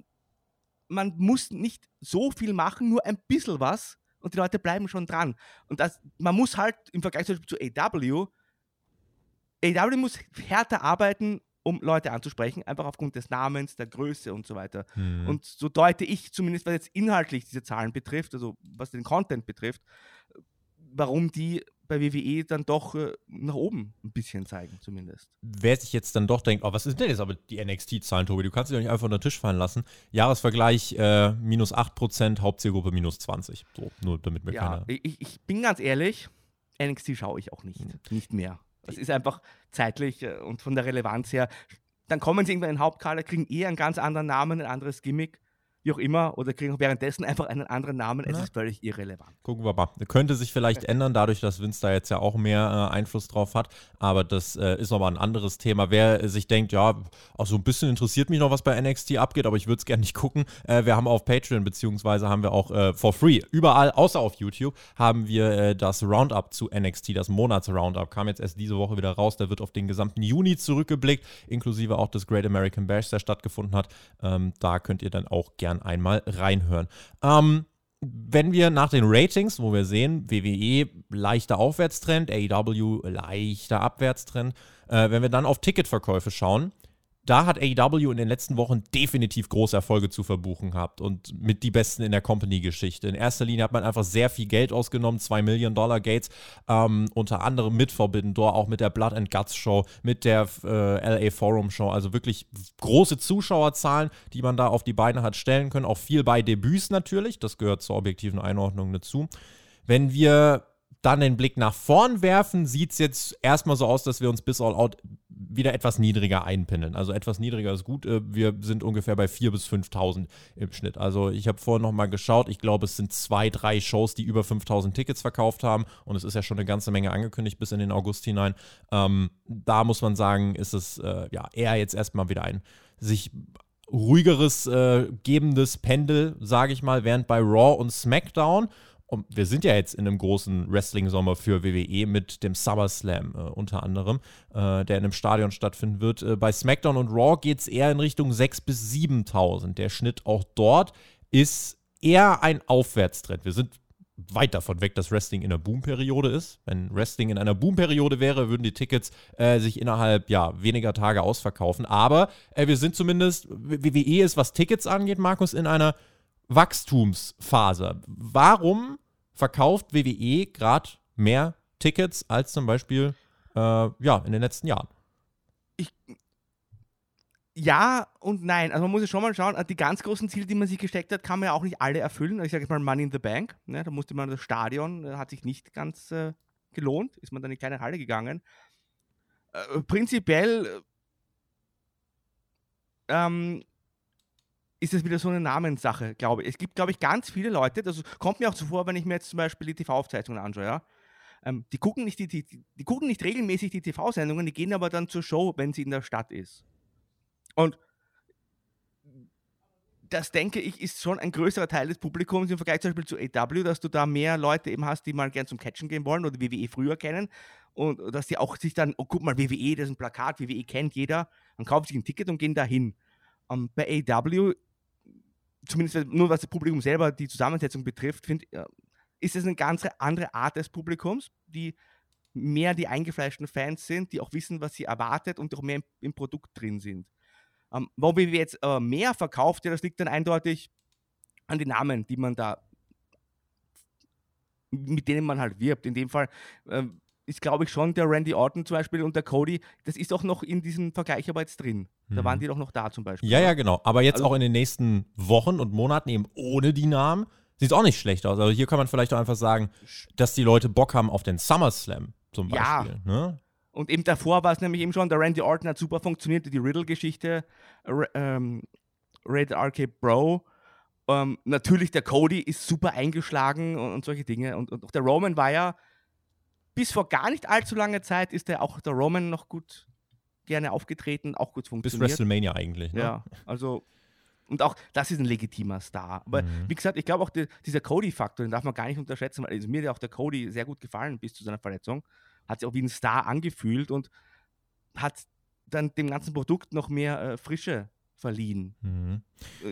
man muss nicht so viel machen, nur ein bisschen was und die Leute bleiben schon dran. Und das, man muss halt im Vergleich zu AW, AW muss härter arbeiten, um Leute anzusprechen, einfach aufgrund des Namens, der Größe und so weiter. Mhm. Und so deute ich zumindest, was jetzt inhaltlich diese Zahlen betrifft, also was den Content betrifft, warum die bei WWE dann doch äh, nach oben ein bisschen zeigen, zumindest. Wer sich jetzt dann doch denkt, oh, was ist denn jetzt aber die NXT-Zahlen, Tobi? Du kannst sie doch nicht einfach unter den Tisch fallen lassen. Jahresvergleich äh, minus 8%, Hauptzielgruppe minus 20. So, nur damit wir ja, keine. Ich, ich bin ganz ehrlich, NXT schaue ich auch nicht. Mhm. Nicht mehr. Das ist einfach zeitlich äh, und von der Relevanz her. Dann kommen sie irgendwann in den Hauptkader, kriegen eher einen ganz anderen Namen, ein anderes Gimmick wie auch immer, oder kriegen währenddessen einfach einen anderen Namen. Es ist völlig irrelevant. Gucken wir mal. Könnte sich vielleicht ändern, dadurch, dass Vince da jetzt ja auch mehr äh, Einfluss drauf hat. Aber das äh, ist nochmal ein anderes Thema. Wer sich denkt, ja, auch so ein bisschen interessiert mich noch, was bei NXT abgeht, aber ich würde es gerne nicht gucken. Äh, wir haben auf Patreon, beziehungsweise haben wir auch äh, for free, überall, außer auf YouTube, haben wir äh, das Roundup zu NXT, das Monats-Roundup. Kam jetzt erst diese Woche wieder raus. Da wird auf den gesamten Juni zurückgeblickt, inklusive auch des Great American Bash, der stattgefunden hat. Ähm, da könnt ihr dann auch gerne gern einmal reinhören. Ähm, wenn wir nach den Ratings, wo wir sehen, WWE leichter Aufwärtstrend, AEW leichter Abwärtstrend, äh, wenn wir dann auf Ticketverkäufe schauen, da hat AEW in den letzten Wochen definitiv große Erfolge zu verbuchen gehabt und mit die besten in der Company-Geschichte. In erster Linie hat man einfach sehr viel Geld ausgenommen, 2 Millionen Dollar Gates, ähm, unter anderem mit Forbidden Door, auch mit der Blood and Guts Show, mit der äh, LA Forum Show. Also wirklich große Zuschauerzahlen, die man da auf die Beine hat stellen können. Auch viel bei Debüts natürlich, das gehört zur objektiven Einordnung dazu. Wenn wir dann den Blick nach vorn werfen, sieht es jetzt erstmal so aus, dass wir uns bis All Out wieder etwas niedriger einpendeln. Also etwas niedriger ist gut. Äh, wir sind ungefähr bei 4.000 bis 5.000 im Schnitt. Also ich habe vorhin nochmal geschaut. Ich glaube, es sind zwei, drei Shows, die über 5.000 Tickets verkauft haben. Und es ist ja schon eine ganze Menge angekündigt bis in den August hinein. Ähm, da muss man sagen, ist es äh, ja eher jetzt erstmal wieder ein sich ruhigeres äh, gebendes Pendel, sage ich mal, während bei Raw und SmackDown und wir sind ja jetzt in einem großen Wrestling-Sommer für WWE mit dem SummerSlam äh, unter anderem, äh, der in einem Stadion stattfinden wird. Äh, bei SmackDown und Raw geht es eher in Richtung 6.000 bis 7.000. Der Schnitt auch dort ist eher ein Aufwärtstrend. Wir sind weit davon weg, dass Wrestling in einer Boomperiode ist. Wenn Wrestling in einer Boomperiode wäre, würden die Tickets äh, sich innerhalb ja, weniger Tage ausverkaufen. Aber äh, wir sind zumindest, WWE ist, was Tickets angeht, Markus, in einer Wachstumsphase. Warum verkauft WWE gerade mehr Tickets als zum Beispiel äh, ja, in den letzten Jahren. Ich, ja und nein. Also man muss ja schon mal schauen, die ganz großen Ziele, die man sich gesteckt hat, kann man ja auch nicht alle erfüllen. Also ich sage jetzt mal Money in the Bank. Ne? Da musste man das Stadion, hat sich nicht ganz äh, gelohnt, ist man dann in eine kleine Halle gegangen. Äh, prinzipiell ähm, ist es wieder so eine Namenssache, glaube ich. Es gibt, glaube ich, ganz viele Leute, das kommt mir auch so vor, wenn ich mir jetzt zum Beispiel die TV-Aufzeichnungen anschaue, ja. Ähm, die, gucken nicht die, die, die gucken nicht regelmäßig die TV-Sendungen, die gehen aber dann zur Show, wenn sie in der Stadt ist. Und das denke ich, ist schon ein größerer Teil des Publikums im Vergleich zum Beispiel zu AW, dass du da mehr Leute eben hast, die mal gern zum Catchen gehen wollen oder WWE früher kennen und dass die auch sich dann, oh guck mal, WWE, das ist ein Plakat, WWE kennt jeder, dann kaufen sich ein Ticket und gehen dahin. Um, bei AW zumindest nur was das Publikum selber die Zusammensetzung betrifft, find, ist es eine ganz andere Art des Publikums, die mehr die eingefleischten Fans sind, die auch wissen, was sie erwartet und auch mehr im, im Produkt drin sind. Ähm, wo wir jetzt äh, mehr verkauft, ja, das liegt dann eindeutig an den Namen, die man da, mit denen man halt wirbt. In dem Fall äh, ist, glaube ich, schon der Randy Orton zum Beispiel und der Cody, das ist auch noch in diesem Vergleich aber jetzt drin. Da mhm. waren die doch noch da zum Beispiel. Ja, ja, genau. Aber jetzt also, auch in den nächsten Wochen und Monaten eben ohne die Namen sieht es auch nicht schlecht aus. Also hier kann man vielleicht auch einfach sagen, dass die Leute Bock haben auf den SummerSlam zum Beispiel. Ja. Ne? Und eben davor war es nämlich eben schon, der Randy Orton hat super funktioniert, die Riddle-Geschichte, ähm, Red RK Bro. Ähm, natürlich der Cody ist super eingeschlagen und, und solche Dinge. Und, und, der Roman war ja bis vor gar nicht allzu langer Zeit ist der auch der Roman noch gut gerne aufgetreten, auch gut funktioniert. Bis WrestleMania eigentlich, ne? Ja, also und auch das ist ein legitimer Star. Aber mhm. wie gesagt, ich glaube auch die, dieser Cody-Faktor, den darf man gar nicht unterschätzen, weil also mir hat auch der Cody sehr gut gefallen bis zu seiner Verletzung. Hat sich auch wie ein Star angefühlt und hat dann dem ganzen Produkt noch mehr äh, Frische verliehen. Mhm.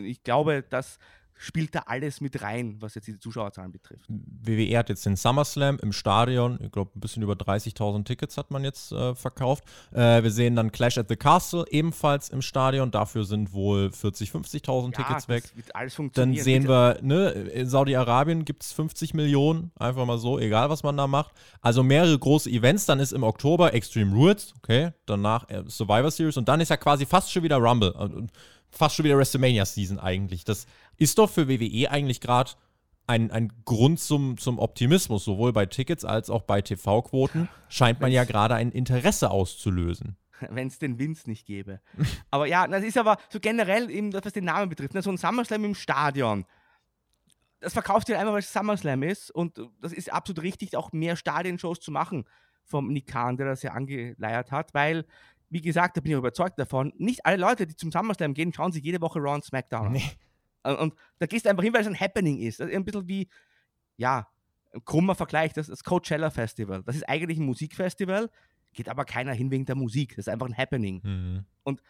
Ich glaube, dass spielt da alles mit rein, was jetzt die Zuschauerzahlen betrifft. WWE hat jetzt den SummerSlam im Stadion, ich glaube ein bisschen über 30.000 Tickets hat man jetzt äh, verkauft. Äh, wir sehen dann Clash at the Castle ebenfalls im Stadion, dafür sind wohl 40.000, 50.000 ja, Tickets weg. Dann sehen wir, ne, in Saudi-Arabien gibt es 50 Millionen, einfach mal so, egal was man da macht. Also mehrere große Events, dann ist im Oktober Extreme Rules, okay, danach äh, Survivor Series und dann ist ja quasi fast schon wieder Rumble fast schon wieder WrestleMania-Season eigentlich. Das ist doch für WWE eigentlich gerade ein, ein Grund zum, zum Optimismus, sowohl bei Tickets als auch bei TV-Quoten. Scheint man ja gerade ein Interesse auszulösen. Wenn es den Vince nicht gäbe. aber ja, das ist aber so generell eben, was den Namen betrifft. Ne? So ein SummerSlam im Stadion. Das verkauft sich einfach, weil es SummerSlam ist. Und das ist absolut richtig, auch mehr Stadionshows zu machen vom Nick Khan, der das ja angeleiert hat, weil wie gesagt, da bin ich überzeugt davon, nicht alle Leute, die zum SummerSlam gehen, schauen sich jede Woche Raw und SmackDown nee. An. Und, da gehst du einfach hin, weil es ein Happening ist. Also ein bisschen wie, ja, ein krummer Vergleich, das, das Coachella Festival. Das ist eigentlich ein Musikfestival, geht aber keiner hin wegen der Musik. Das ist einfach ein Happening. Mhm. Und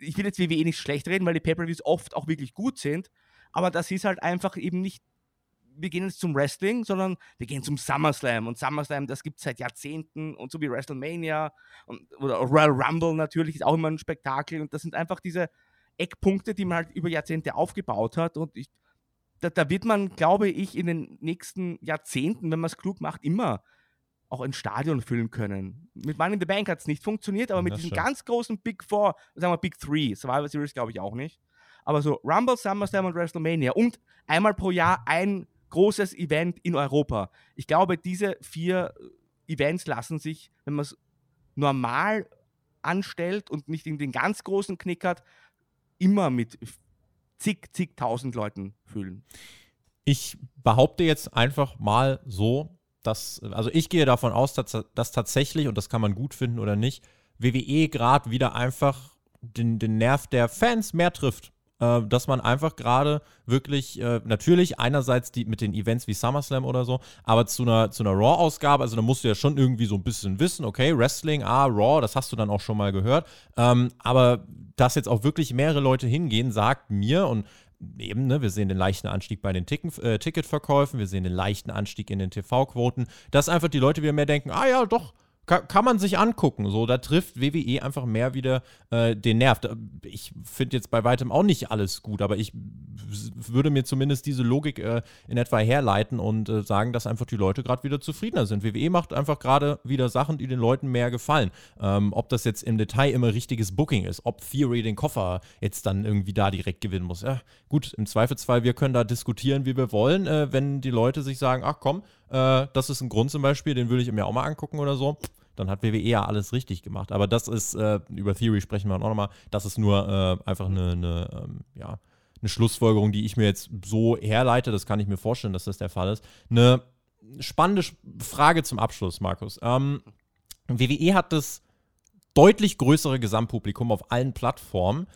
ich will jetzt WWE nicht schlecht reden, weil die Pay-Per-Views oft auch wirklich gut sind, aber das ist halt einfach eben nicht wir gehen jetzt zum Wrestling, sondern wir gehen zum SummerSlam. Und SummerSlam, das gibt es seit Jahrzehnten und so wie WrestleMania und, oder Royal Rumble natürlich ist auch immer ein Spektakel. Und das sind einfach diese Eckpunkte, die man halt über Jahrzehnte aufgebaut hat. Und ich, da, da, wird man, glaube ich, in den nächsten Jahrzehnten, wenn man es klug macht, immer auch ein Stadion füllen können. Mit Money in the Bank hat es nicht funktioniert, aber mit diesen ganz großen Big Four, sagen wir Big Three, Survivor Series glaube ich auch nicht. Aber so Rumble, SummerSlam und WrestleMania und einmal pro Jahr ein großes Event in Europa. Ich glaube, diese vier Events lassen sich, wenn man es normal anstellt und nicht in den ganz großen Knick hat, immer mit zig, zigtausend Leuten fühlen. Ich behaupte jetzt einfach mal so, dass, also ich gehe davon aus, dass, dass tatsächlich, und das kann man gut finden oder nicht, WWE gerade wieder einfach den, den Nerv der Fans mehr trifft. Äh, dass man einfach gerade wirklich, äh, natürlich einerseits die mit den Events wie SummerSlam oder so, aber zu einer, zu einer Raw-Ausgabe, also da musst du ja schon irgendwie so ein bisschen wissen, okay, Wrestling, ah, Raw, das hast du dann auch schon mal gehört. Ähm, aber dass jetzt auch wirklich mehrere Leute hingehen, sagt mir, und eben, ne, wir sehen den leichten Anstieg bei den Ticken, äh, Ticketverkäufen, wir sehen den leichten Anstieg in den TV-Quoten, dass einfach die Leute wieder mehr denken, ah ja, doch, kann, man sich angucken. So, da trifft WWE einfach mehr wieder äh, den Nerv. Ich finde jetzt bei weitem auch nicht alles gut, aber ich würde mir zumindest diese Logik äh, in etwa herleiten und äh, sagen, dass einfach die Leute gerade wieder zufriedener sind. WWE macht einfach gerade wieder Sachen, die den Leuten mehr gefallen. Ähm, ob das jetzt im Detail immer richtiges Booking ist, ob Theory den Koffer jetzt dann irgendwie da direkt gewinnen muss. Ja, gut, im Zweifelsfall, wir können da diskutieren, wie wir wollen, äh, wenn die Leute sich sagen, ach komm, äh, das ist ein Grund zum Beispiel, den würde ich mir auch mal angucken oder so dann hat WWE ja alles richtig gemacht. Aber das ist, äh, über Theory sprechen wir auch nochmal, das ist nur äh, einfach eine, eine ähm, ja, eine Schlussfolgerung, die ich mir jetzt so herleite. Das kann ich mir vorstellen, dass das der Fall ist. Eine spannende Frage zum Abschluss, Markus. Ähm, WWE hat das deutlich größere Gesamtpublikum auf allen Plattformen.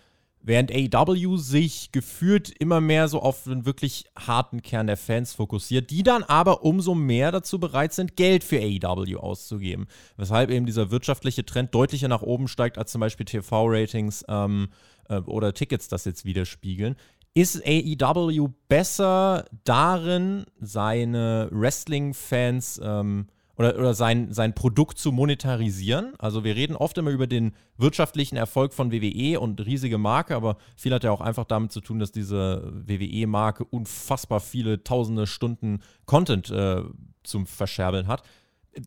Während AEW sich geführt immer mehr so auf einen wirklich harten Kern der Fans fokussiert, die dann aber umso mehr dazu bereit sind, Geld für AEW auszugeben. Weshalb eben dieser wirtschaftliche Trend deutlicher nach oben steigt, als zum Beispiel TV-Ratings ähm, äh, oder Tickets das jetzt widerspiegeln. Ist AEW besser darin, seine Wrestling-Fans ähm, oder, oder sein, sein Produkt zu monetarisieren. Also wir reden oft immer über den wirtschaftlichen Erfolg von WWE und riesige Marke, aber viel hat ja auch einfach damit zu tun, dass diese WWE-Marke unfassbar viele tausende Stunden Content äh, zum Verscherbeln hat.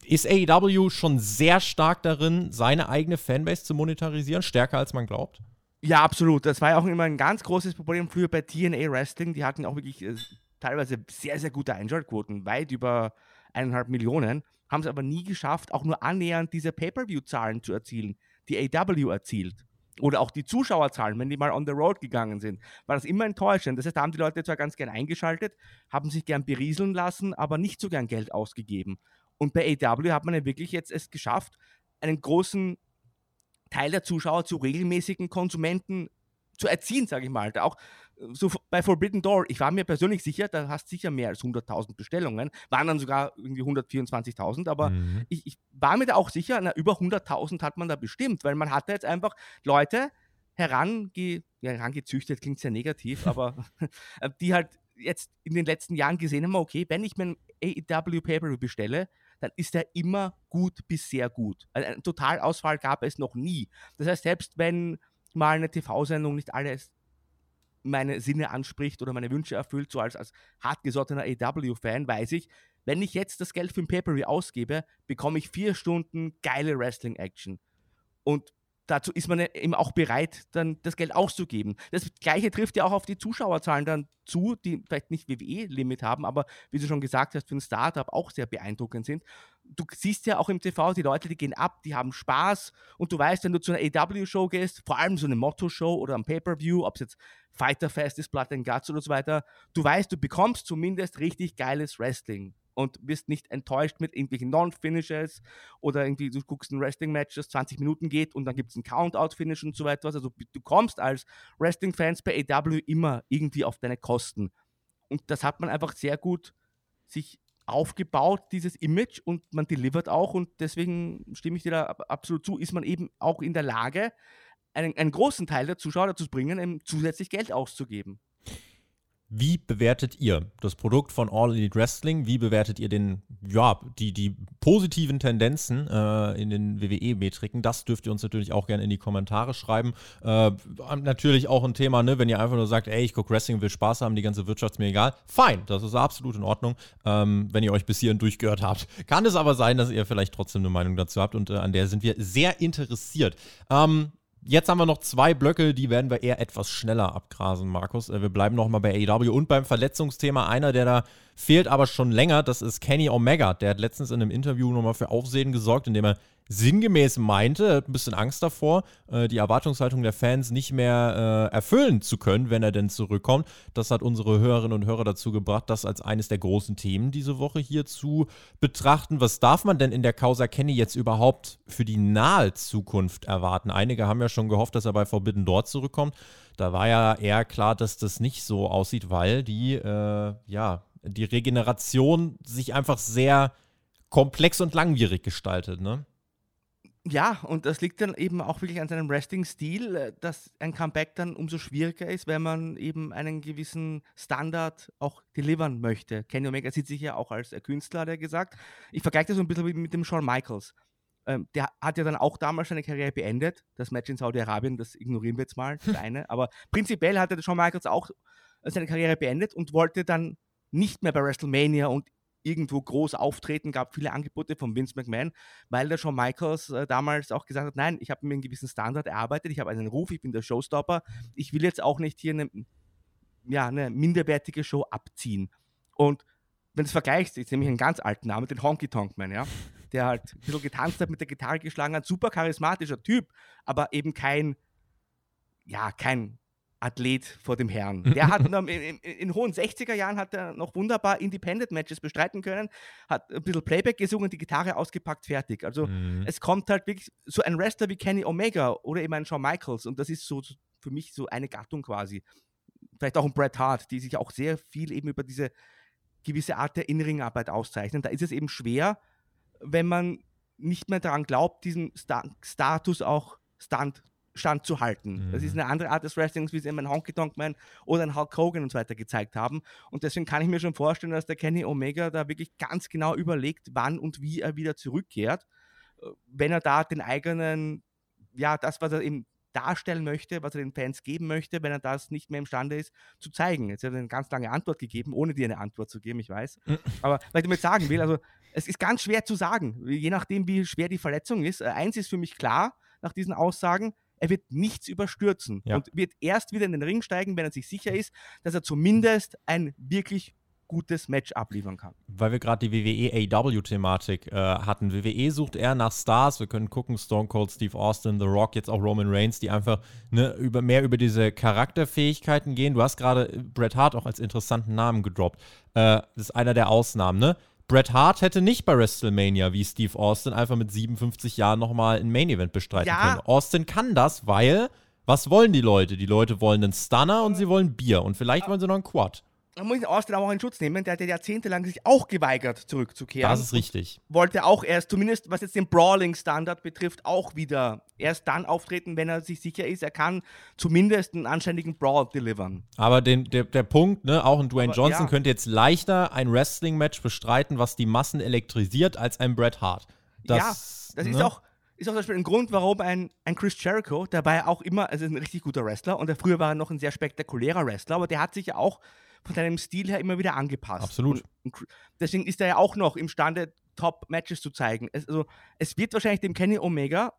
Ist AEW schon sehr stark darin, seine eigene Fanbase zu monetarisieren, stärker als man glaubt? Ja, absolut. Das war ja auch immer ein ganz großes Problem früher bei TNA Wrestling. Die hatten auch wirklich äh, teilweise sehr, sehr gute Einschaltquoten, weit über eineinhalb Millionen haben es aber nie geschafft, auch nur annähernd diese Pay-per-view-Zahlen zu erzielen, die AW erzielt. Oder auch die Zuschauerzahlen, wenn die mal on the road gegangen sind, war das immer enttäuschend. Das heißt, da haben die Leute zwar ganz gern eingeschaltet, haben sich gern berieseln lassen, aber nicht so gern Geld ausgegeben. Und bei AW hat man ja wirklich jetzt es geschafft, einen großen Teil der Zuschauer zu regelmäßigen Konsumenten zu erziehen, sage ich mal. Auch so bei Forbidden Door, ich war mir persönlich sicher, da hast sicher mehr als 100.000 Bestellungen, waren dann sogar irgendwie 124.000, aber mhm. ich, ich, war mir da auch sicher, na, über 100.000 hat man da bestimmt, weil man hatte jetzt einfach Leute herange, ja, herangezüchtet, klingt sehr negativ, aber die halt jetzt in den letzten Jahren gesehen haben, okay, wenn ich mir ein AEW Paper bestelle, dann ist er immer gut bis sehr gut. Also einen Totalausfall gab es noch nie. Das heißt, selbst wenn mal eine TV-Sendung nicht alles meine Sinne anspricht oder meine Wünsche erfüllt, so als, als hartgesottener AW-Fan, weiß ich, wenn ich jetzt das Geld für ein Pay-Per-View ausgebe, bekomme ich vier Stunden geile Wrestling-Action. Und dazu ist man eben auch bereit, dann das Geld auszugeben. Das gleiche trifft ja auch auf die Zuschauerzahlen dann zu, die vielleicht nicht WWE-Limit haben, aber wie du schon gesagt hast, für ein Startup auch sehr beeindruckend sind. Du siehst ja auch im TV, die Leute, die gehen ab, die haben Spaß und du weißt, wenn du zu einer AW-Show gehst, vor allem so eine Motto-Show oder ein Pay-Per-View, ob es jetzt Fighter Fest ist, Guts oder so weiter, du weißt, du bekommst zumindest richtig geiles Wrestling und wirst nicht enttäuscht mit irgendwelchen Non-Finishes oder irgendwie, du guckst ein Wrestling-Match, das 20 Minuten geht und dann gibt es ein Count-Out-Finish und so weiter. Also du kommst als Wrestling-Fans bei AW immer irgendwie auf deine Kosten. Und das hat man einfach sehr gut sich aufgebaut, dieses Image, und man delivert auch. Und deswegen stimme ich dir da absolut zu, ist man eben auch in der Lage, einen, einen großen Teil der Zuschauer dazu zu bringen, zusätzlich Geld auszugeben. Wie bewertet ihr das Produkt von All Elite Wrestling? Wie bewertet ihr den, ja, die, die positiven Tendenzen äh, in den WWE-Metriken? Das dürft ihr uns natürlich auch gerne in die Kommentare schreiben. Äh, natürlich auch ein Thema, ne, wenn ihr einfach nur sagt, ey, ich gucke Wrestling, will Spaß haben, die ganze Wirtschaft ist mir egal. Fein, das ist absolut in Ordnung, ähm, wenn ihr euch bis hierhin durchgehört habt. Kann es aber sein, dass ihr vielleicht trotzdem eine Meinung dazu habt und äh, an der sind wir sehr interessiert. Ähm, Jetzt haben wir noch zwei Blöcke, die werden wir eher etwas schneller abgrasen, Markus. Äh, wir bleiben nochmal bei AEW und beim Verletzungsthema. Einer, der da fehlt aber schon länger. Das ist Kenny Omega. Der hat letztens in einem Interview nochmal für Aufsehen gesorgt, indem er sinngemäß meinte, hat ein bisschen Angst davor, äh, die Erwartungshaltung der Fans nicht mehr äh, erfüllen zu können, wenn er denn zurückkommt. Das hat unsere Hörerinnen und Hörer dazu gebracht, das als eines der großen Themen diese Woche hier zu betrachten. Was darf man denn in der Causa Kenny jetzt überhaupt für die nahe Zukunft erwarten? Einige haben ja schon gehofft, dass er bei Forbidden dort zurückkommt. Da war ja eher klar, dass das nicht so aussieht, weil die, äh, ja, die Regeneration sich einfach sehr komplex und langwierig gestaltet, ne? Ja, und das liegt dann eben auch wirklich an seinem Wrestling-Stil, äh, dass ein Comeback dann umso schwieriger ist, wenn man eben einen gewissen Standard auch delivern möchte. Kenny Omega sieht sich ja auch als Künstler, hat er gesagt. Ich vergleiche das so ein bisschen mit dem Shawn Michaels. Ähm, der hat ja dann auch damals seine Karriere beendet. Das Match in Saudi-Arabien, das ignorieren wir jetzt mal, das eine. Aber prinzipiell hatte Shawn Michaels auch seine Karriere beendet und wollte dann nicht mehr bei WrestleMania und irgendwo groß auftreten, gab viele Angebote von Vince McMahon, weil der Shawn Michaels äh, damals auch gesagt hat, nein, ich habe mir einen gewissen Standard erarbeitet, ich habe einen Ruf, ich bin der Showstopper, ich will jetzt auch nicht hier eine, ja, eine minderwertige Show abziehen. Und wenn du es vergleichst, jetzt nehme ich einen ganz alten Namen, den Honky Tonk Man, ja, der halt ein bisschen getanzt hat, mit der Gitarre geschlagen hat, super charismatischer Typ, aber eben kein, ja, kein Athlet vor dem Herrn. Der hat in, in, in, hohen 60er Jahren hat er noch wunderbar Independent-Matches bestreiten können, hat ein bisschen Playback gesungen, die Gitarre ausgepackt, fertig. Also mhm. es kommt halt wirklich so ein Wrestler wie Kenny Omega oder eben ein Shawn Michaels und das ist so für mich so eine Gattung quasi. Vielleicht auch ein Bret Hart, die sich auch sehr viel eben über diese gewisse Art der Innenringarbeit auszeichnen. Da ist es eben schwer, wenn man nicht mehr daran glaubt, diesen Sta Status auch Stand Stand zu halten. Mhm. Das ist mhm. eine andere Art des Wrestlings, wie es eben ein Honky Tonk Man oder ein Hulk Hogan und so weiter gezeigt haben. Und deswegen kann ich mir schon vorstellen, dass der Kenny Omega da wirklich ganz genau überlegt, wann und wie er wieder zurückkehrt, äh, wenn er da den eigenen, ja, das, was er eben darstellen möchte, was er den Fans geben möchte, wenn er das nicht mehr imstande ist, zu zeigen. Jetzt hat er eine ganz lange Antwort gegeben, ohne dir eine Antwort zu geben, ich weiß. Aber was ich damit sagen will, also es ist ganz schwer zu sagen, je nachdem, wie schwer die Verletzung ist. Äh, eins ist für mich klar nach diesen Aussagen, er wird nichts überstürzen ja. und wird erst wieder in den Ring steigen, wenn er sich sicher ist, dass er zumindest ein wirklich gutes Match abliefern kann. Weil wir gerade die WWE AW-Thematik äh, hatten. WWE sucht eher nach Stars. Wir können gucken, Stone Cold, Steve Austin, The Rock, jetzt auch Roman Reigns, die einfach ne, über, mehr über diese Charakterfähigkeiten gehen. Du hast gerade Bret Hart auch als interessanten Namen gedroppt. Äh, das ist einer der Ausnahmen, ne? Bret Hart hätte nicht bei WrestleMania wie Steve Austin einfach mit 57 Jahren nochmal ein Main Event bestreiten ja. können. Austin kann das, weil was wollen die Leute? Die Leute wollen einen Stunner und sie wollen Bier und vielleicht wollen sie noch einen Quad man muss Austin auch in Schutz nehmen, der hat ja jahrzehntelang sich auch geweigert, zurückzukehren. Das ist richtig. Wollte auch erst, zumindest was jetzt den Brawling-Standard betrifft, auch wieder erst dann auftreten, wenn er sich sicher ist, er kann zumindest einen anständigen Brawl delivern. Aber den, der, der Punkt, ne, auch ein Dwayne Aber, Johnson ja. könnte jetzt leichter ein Wrestling-Match bestreiten, was die Massen elektrisiert, als ein Bret Hart. Das, ja, das ne? ist auch ist auch zum Beispiel ein Grund, warum ein, ein Chris Jericho, ja auch immer, also ein richtig guter Wrestler und der früher war er noch ein sehr spektakulärer Wrestler, aber der hat sich ja auch von seinem Stil her immer wieder angepasst. Absolut. Und, und deswegen ist er ja auch noch imstande, Top-Matches zu zeigen. Es, also, es wird wahrscheinlich dem Kenny Omega,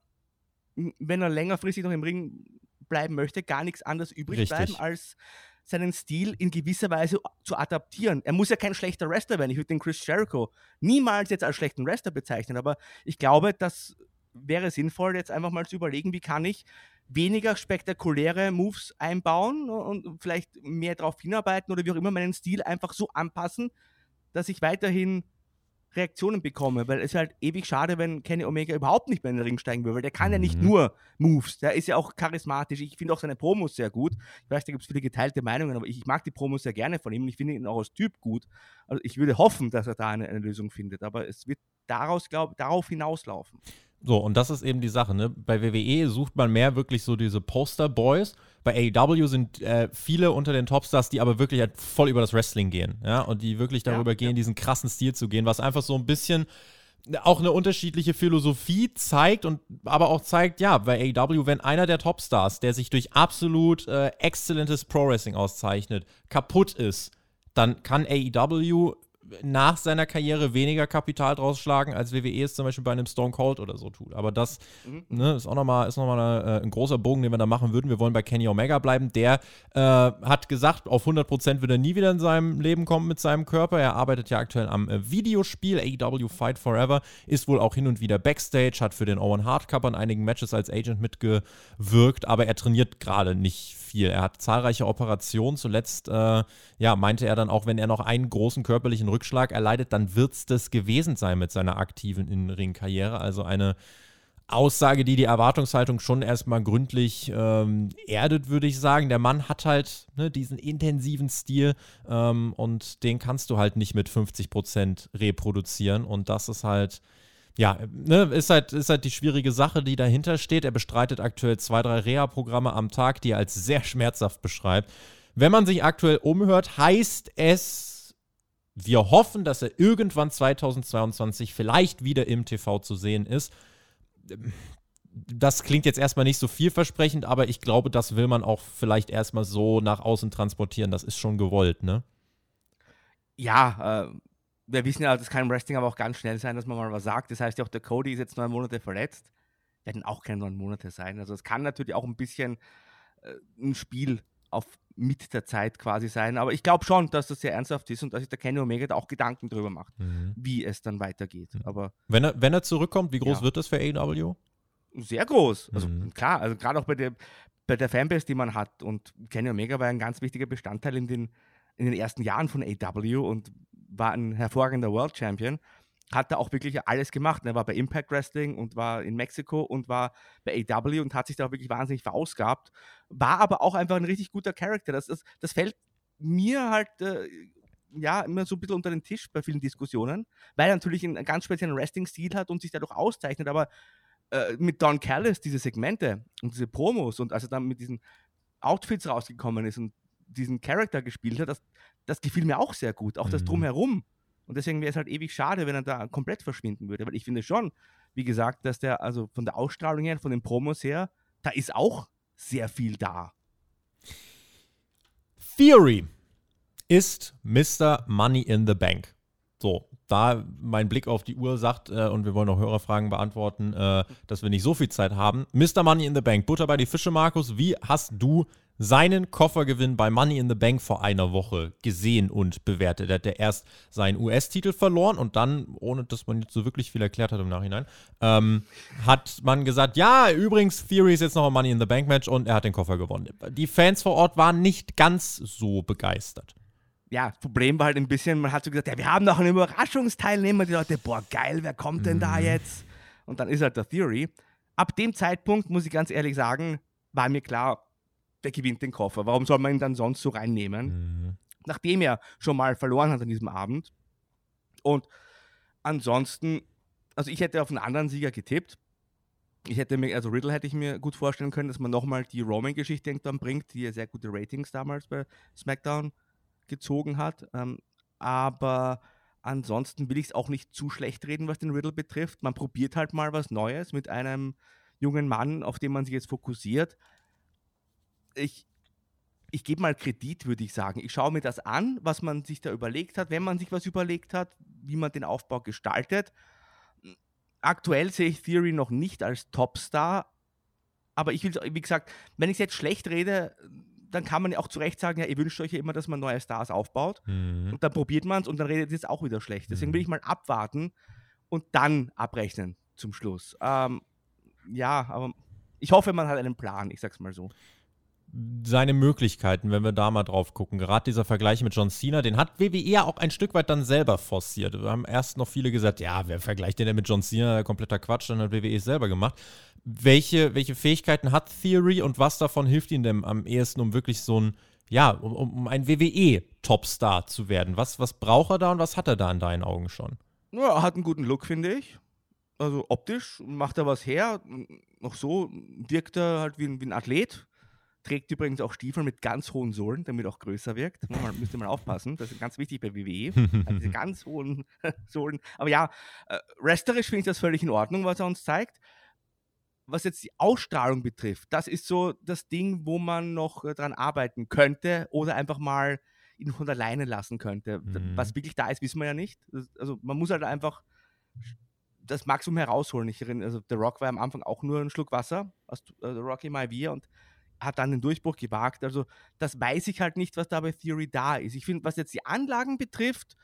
wenn er längerfristig noch im Ring bleiben möchte, gar nichts anderes übrig Richtig. bleiben, als seinen Stil in gewisser Weise zu adaptieren. Er muss ja kein schlechter Wrestler werden. Ich würde den Chris Jericho niemals jetzt als schlechten Wrestler bezeichnen, aber ich glaube, das wäre sinnvoll, jetzt einfach mal zu überlegen, wie kann ich weniger spektakuläre Moves einbauen und vielleicht mehr darauf hinarbeiten oder wie auch immer meinen Stil einfach so anpassen, dass ich weiterhin Reaktionen bekomme, weil es ist halt ewig schade, wenn Kenny Omega überhaupt nicht mehr in den Ring steigen will, weil der kann ja nicht mhm. nur Moves, der ist ja auch charismatisch. Ich finde auch seine Promos sehr gut. Ich weiß, da gibt es viele geteilte Meinungen, aber ich, ich, mag die Promos sehr gerne von ihm und ich finde ihn auch als Typ gut. Also ich würde hoffen, dass er da eine, eine Lösung findet, aber es wird daraus, glaub, darauf hinauslaufen. So, und das ist eben die Sache, ne? Bei WWE sucht man mehr wirklich so diese Poster-Boys. Bei AEW sind äh, viele unter den Topstars, die aber wirklich halt voll über das Wrestling gehen, ja, und die wirklich darüber ja, gehen, ja. diesen krassen Stil zu gehen, was einfach so ein bisschen auch eine unterschiedliche Philosophie zeigt und aber auch zeigt, ja, bei AEW, wenn einer der Topstars, der sich durch absolut äh, exzellentes Pro-Wrestling auszeichnet, kaputt ist, dann kann AEW nach seiner Karriere weniger Kapital draus schlagen, als WWE es zum Beispiel bei einem Stone Cold oder so tut. Aber das mhm. ne, ist auch nochmal noch äh, ein großer Bogen, den wir da machen würden. Wir wollen bei Kenny Omega bleiben. Der äh, hat gesagt, auf 100% wird er nie wieder in seinem Leben kommen mit seinem Körper. Er arbeitet ja aktuell am äh, Videospiel AEW Fight Forever, ist wohl auch hin und wieder Backstage, hat für den Owen Hart Cup an einigen Matches als Agent mitgewirkt, aber er trainiert gerade nicht viel. Er hat zahlreiche Operationen. Zuletzt äh, ja, meinte er dann auch, wenn er noch einen großen körperlichen Rückschlag erleidet, dann wird es das gewesen sein mit seiner aktiven Innenring-Karriere. Also eine Aussage, die die Erwartungshaltung schon erstmal gründlich ähm, erdet, würde ich sagen. Der Mann hat halt ne, diesen intensiven Stil ähm, und den kannst du halt nicht mit 50 Prozent reproduzieren. Und das ist halt ja, ne, ist halt, ist halt die schwierige Sache, die dahinter steht. Er bestreitet aktuell zwei, drei Reha-Programme am Tag, die er als sehr schmerzhaft beschreibt. Wenn man sich aktuell umhört, heißt es, wir hoffen, dass er irgendwann 2022 vielleicht wieder im TV zu sehen ist. Das klingt jetzt erstmal nicht so vielversprechend, aber ich glaube, das will man auch vielleicht erstmal so nach außen transportieren. Das ist schon gewollt, ne? Ja, äh, wir wissen ja, das kann im Wrestling aber auch ganz schnell sein, dass man mal was sagt. Das heißt ja auch, der Cody ist jetzt neun Monate verletzt. Werden auch keine neun Monate sein. Also es kann natürlich auch ein bisschen äh, ein Spiel auf mit der Zeit quasi sein. Aber ich glaube schon, dass das sehr ernsthaft ist und dass sich der Kenny Omega da auch Gedanken drüber macht, mhm. wie es dann weitergeht. Mhm. Aber wenn er, wenn er zurückkommt, wie groß ja. wird das für AEW? Sehr groß. Also mhm. klar, also gerade auch bei der, bei der Fanbase, die man hat. Und Kenny Omega war ein ganz wichtiger Bestandteil in den, in den ersten Jahren von AEW und war ein hervorragender World Champion, hat da auch wirklich alles gemacht. Er war bei Impact Wrestling und war in Mexiko und war bei AW und hat sich da auch wirklich wahnsinnig verausgabt. War aber auch einfach ein richtig guter Charakter. Das, das, das fällt mir halt äh, ja immer so ein bisschen unter den Tisch bei vielen Diskussionen, weil er natürlich einen ganz speziellen Wrestling-Stil hat und sich dadurch auszeichnet. Aber äh, mit Don Callis diese Segmente und diese Promos und als er dann mit diesen Outfits rausgekommen ist und diesen Charakter gespielt hat, das, das gefiel mir auch sehr gut, auch das mhm. Drumherum. Und deswegen wäre es halt ewig schade, wenn er da komplett verschwinden würde. Weil ich finde schon, wie gesagt, dass der, also von der Ausstrahlung her, von den Promos her, da ist auch sehr viel da. Theory ist Mr. Money in the Bank. So, da mein Blick auf die Uhr sagt, äh, und wir wollen auch Hörerfragen beantworten, äh, dass wir nicht so viel Zeit haben. Mr. Money in the Bank, Butter bei die Fische, Markus. Wie hast du seinen Koffergewinn bei Money in the Bank vor einer Woche gesehen und bewertet. Er hat er erst seinen US-Titel verloren und dann, ohne dass man jetzt so wirklich viel erklärt hat im Nachhinein, ähm, hat man gesagt, ja, übrigens, Theory ist jetzt noch ein Money in the Bank Match und er hat den Koffer gewonnen. Die Fans vor Ort waren nicht ganz so begeistert. Ja, das Problem war halt ein bisschen, man hat so gesagt, ja, wir haben noch einen Überraschungsteilnehmer. Die Leute, boah, geil, wer kommt denn mhm. da jetzt? Und dann ist halt der Theory. Ab dem Zeitpunkt, muss ich ganz ehrlich sagen, war mir klar, der gewinnt den Koffer. Warum soll man ihn dann sonst so reinnehmen? Mhm. Nachdem er schon mal verloren hat an diesem Abend. Und ansonsten, also ich hätte auf einen anderen Sieger getippt. Ich hätte mir, also Riddle hätte ich mir gut vorstellen können, dass man nochmal die Roman-Geschichte irgendwann bringt, die ja sehr gute Ratings damals bei SmackDown gezogen hat. Ähm, aber ansonsten will ich es auch nicht zu schlecht reden, was den Riddle betrifft. Man probiert halt mal was Neues mit einem jungen Mann, auf den man sich jetzt fokussiert ich, ich gebe mal Kredit, würde ich sagen. Ich schaue mir das an, was man sich da überlegt hat, wenn man sich was überlegt hat, wie man den Aufbau gestaltet. Aktuell sehe ich Theory noch nicht als Topstar, aber ich will, wie gesagt, wenn ich jetzt schlecht rede, dann kann man ja auch zu Recht sagen, ja, ihr wünscht euch ja immer, dass man neue Stars aufbaut. Mhm. Und dann probiert man es und dann redet es jetzt auch wieder schlecht. Deswegen will mhm. ich mal abwarten und dann abrechnen zum Schluss. Ähm, ja, aber ich hoffe, man hat einen Plan, ich sag's mal so seine Möglichkeiten, wenn wir da mal drauf gucken. Gerade dieser Vergleich mit John Cena, den hat WWE ja auch ein Stück weit dann selber forciert. Wir haben erst noch viele gesagt, ja, wer vergleicht den denn mit John Cena? Kompletter Quatsch, dann hat WWE es selber gemacht. Welche, welche Fähigkeiten hat Theory und was davon hilft ihm denn am ehesten, um wirklich so ein, ja, um, um ein WWE-Topstar zu werden? Was, was braucht er da und was hat er da in deinen Augen schon? Ja, er hat einen guten Look, finde ich. Also optisch macht er was her. Noch so wirkt er halt wie ein, wie ein Athlet Trägt übrigens auch Stiefel mit ganz hohen Sohlen, damit auch größer wirkt. Man müsste mal aufpassen. Das ist ganz wichtig bei WWE. also diese ganz hohen Sohlen. Aber ja, äh, resterisch finde ich das völlig in Ordnung, was er uns zeigt. Was jetzt die Ausstrahlung betrifft, das ist so das Ding, wo man noch äh, dran arbeiten könnte oder einfach mal ihn von alleine lassen könnte. Mhm. Was wirklich da ist, wissen wir ja nicht. Also man muss halt einfach das Maximum herausholen. Ich erinnere, also The Rock war am Anfang auch nur ein Schluck Wasser aus äh, The Rocky Maivia und hat dann den Durchbruch gewagt. Also das weiß ich halt nicht, was da bei Theory da ist. Ich finde, was jetzt die Anlagen betrifft,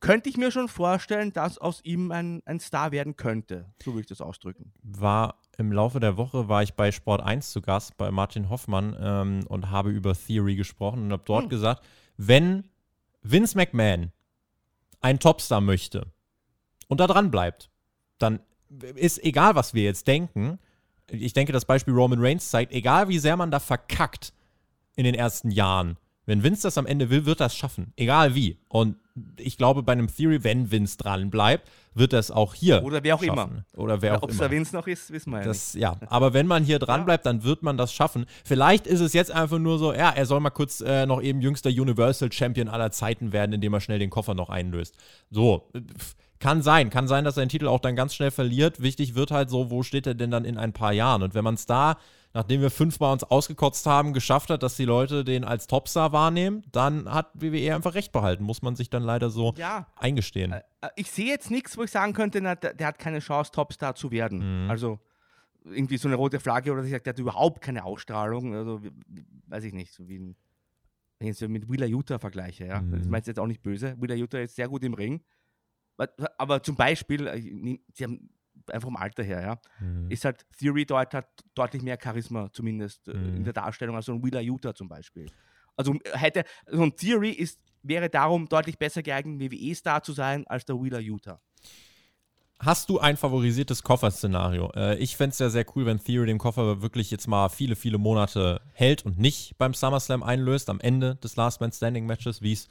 könnte ich mir schon vorstellen, dass aus ihm ein, ein Star werden könnte. So würde ich das ausdrücken. War im Laufe der Woche war ich bei Sport 1 zu Gast bei Martin Hoffmann ähm, und habe über Theory gesprochen und habe dort hm. gesagt, wenn Vince McMahon ein Topstar möchte und da dran bleibt, dann ist egal, was wir jetzt denken. Ich denke, das Beispiel Roman Reigns zeigt, egal wie sehr man da verkackt in den ersten Jahren, wenn Vince das am Ende will, wird das schaffen. Egal wie. Und ich glaube, bei einem Theory, wenn Vince dran bleibt, wird das auch hier. Oder wer auch schaffen. immer. Oder wer auch Ob immer. Ob es Vince noch ist, wissen wir ja das, nicht. Ja, aber wenn man hier dran ja. bleibt, dann wird man das schaffen. Vielleicht ist es jetzt einfach nur so, ja, er soll mal kurz äh, noch eben jüngster Universal Champion aller Zeiten werden, indem er schnell den Koffer noch einlöst. So. Kann sein, kann sein, dass er den Titel auch dann ganz schnell verliert. Wichtig wird halt so, wo steht er denn dann in ein paar Jahren? Und wenn man es da nachdem wir fünfmal uns ausgekotzt haben, geschafft hat, dass die Leute den als Topstar wahrnehmen, dann hat WWE einfach recht behalten. Muss man sich dann leider so ja. eingestehen. Äh, äh, ich sehe jetzt nichts, wo ich sagen könnte, na, der, hat keine Chance, Topstar zu werden. Mhm. Also irgendwie so eine rote Flagge oder ich sage, der hat überhaupt keine Ausstrahlung. Also weiß ich nicht, so wie ein, wenn ich es mit Wheeler Utah vergleiche. Ja? Mhm. Das meinst du jetzt auch nicht böse. Wheeler Utah ist sehr gut im Ring. Aber zum Beispiel, äh, sie haben einfach vom Alter her, ja, mhm. ist halt Theory dort hat deutlich mehr Charisma, zumindest äh, mhm. in der Darstellung, als so ein Wheeler Utah zum Beispiel. Also hätte, so ein Theory ist, wäre darum deutlich besser geeignet, WWE-Star zu sein, als der Wheeler Utah. Hast du ein favorisiertes Koffer-Szenario? Äh, ich fände es ja sehr cool, wenn Theory den Koffer wirklich jetzt mal viele, viele Monate hält und nicht beim SummerSlam einlöst, am Ende des Last Man Standing Matches, wie es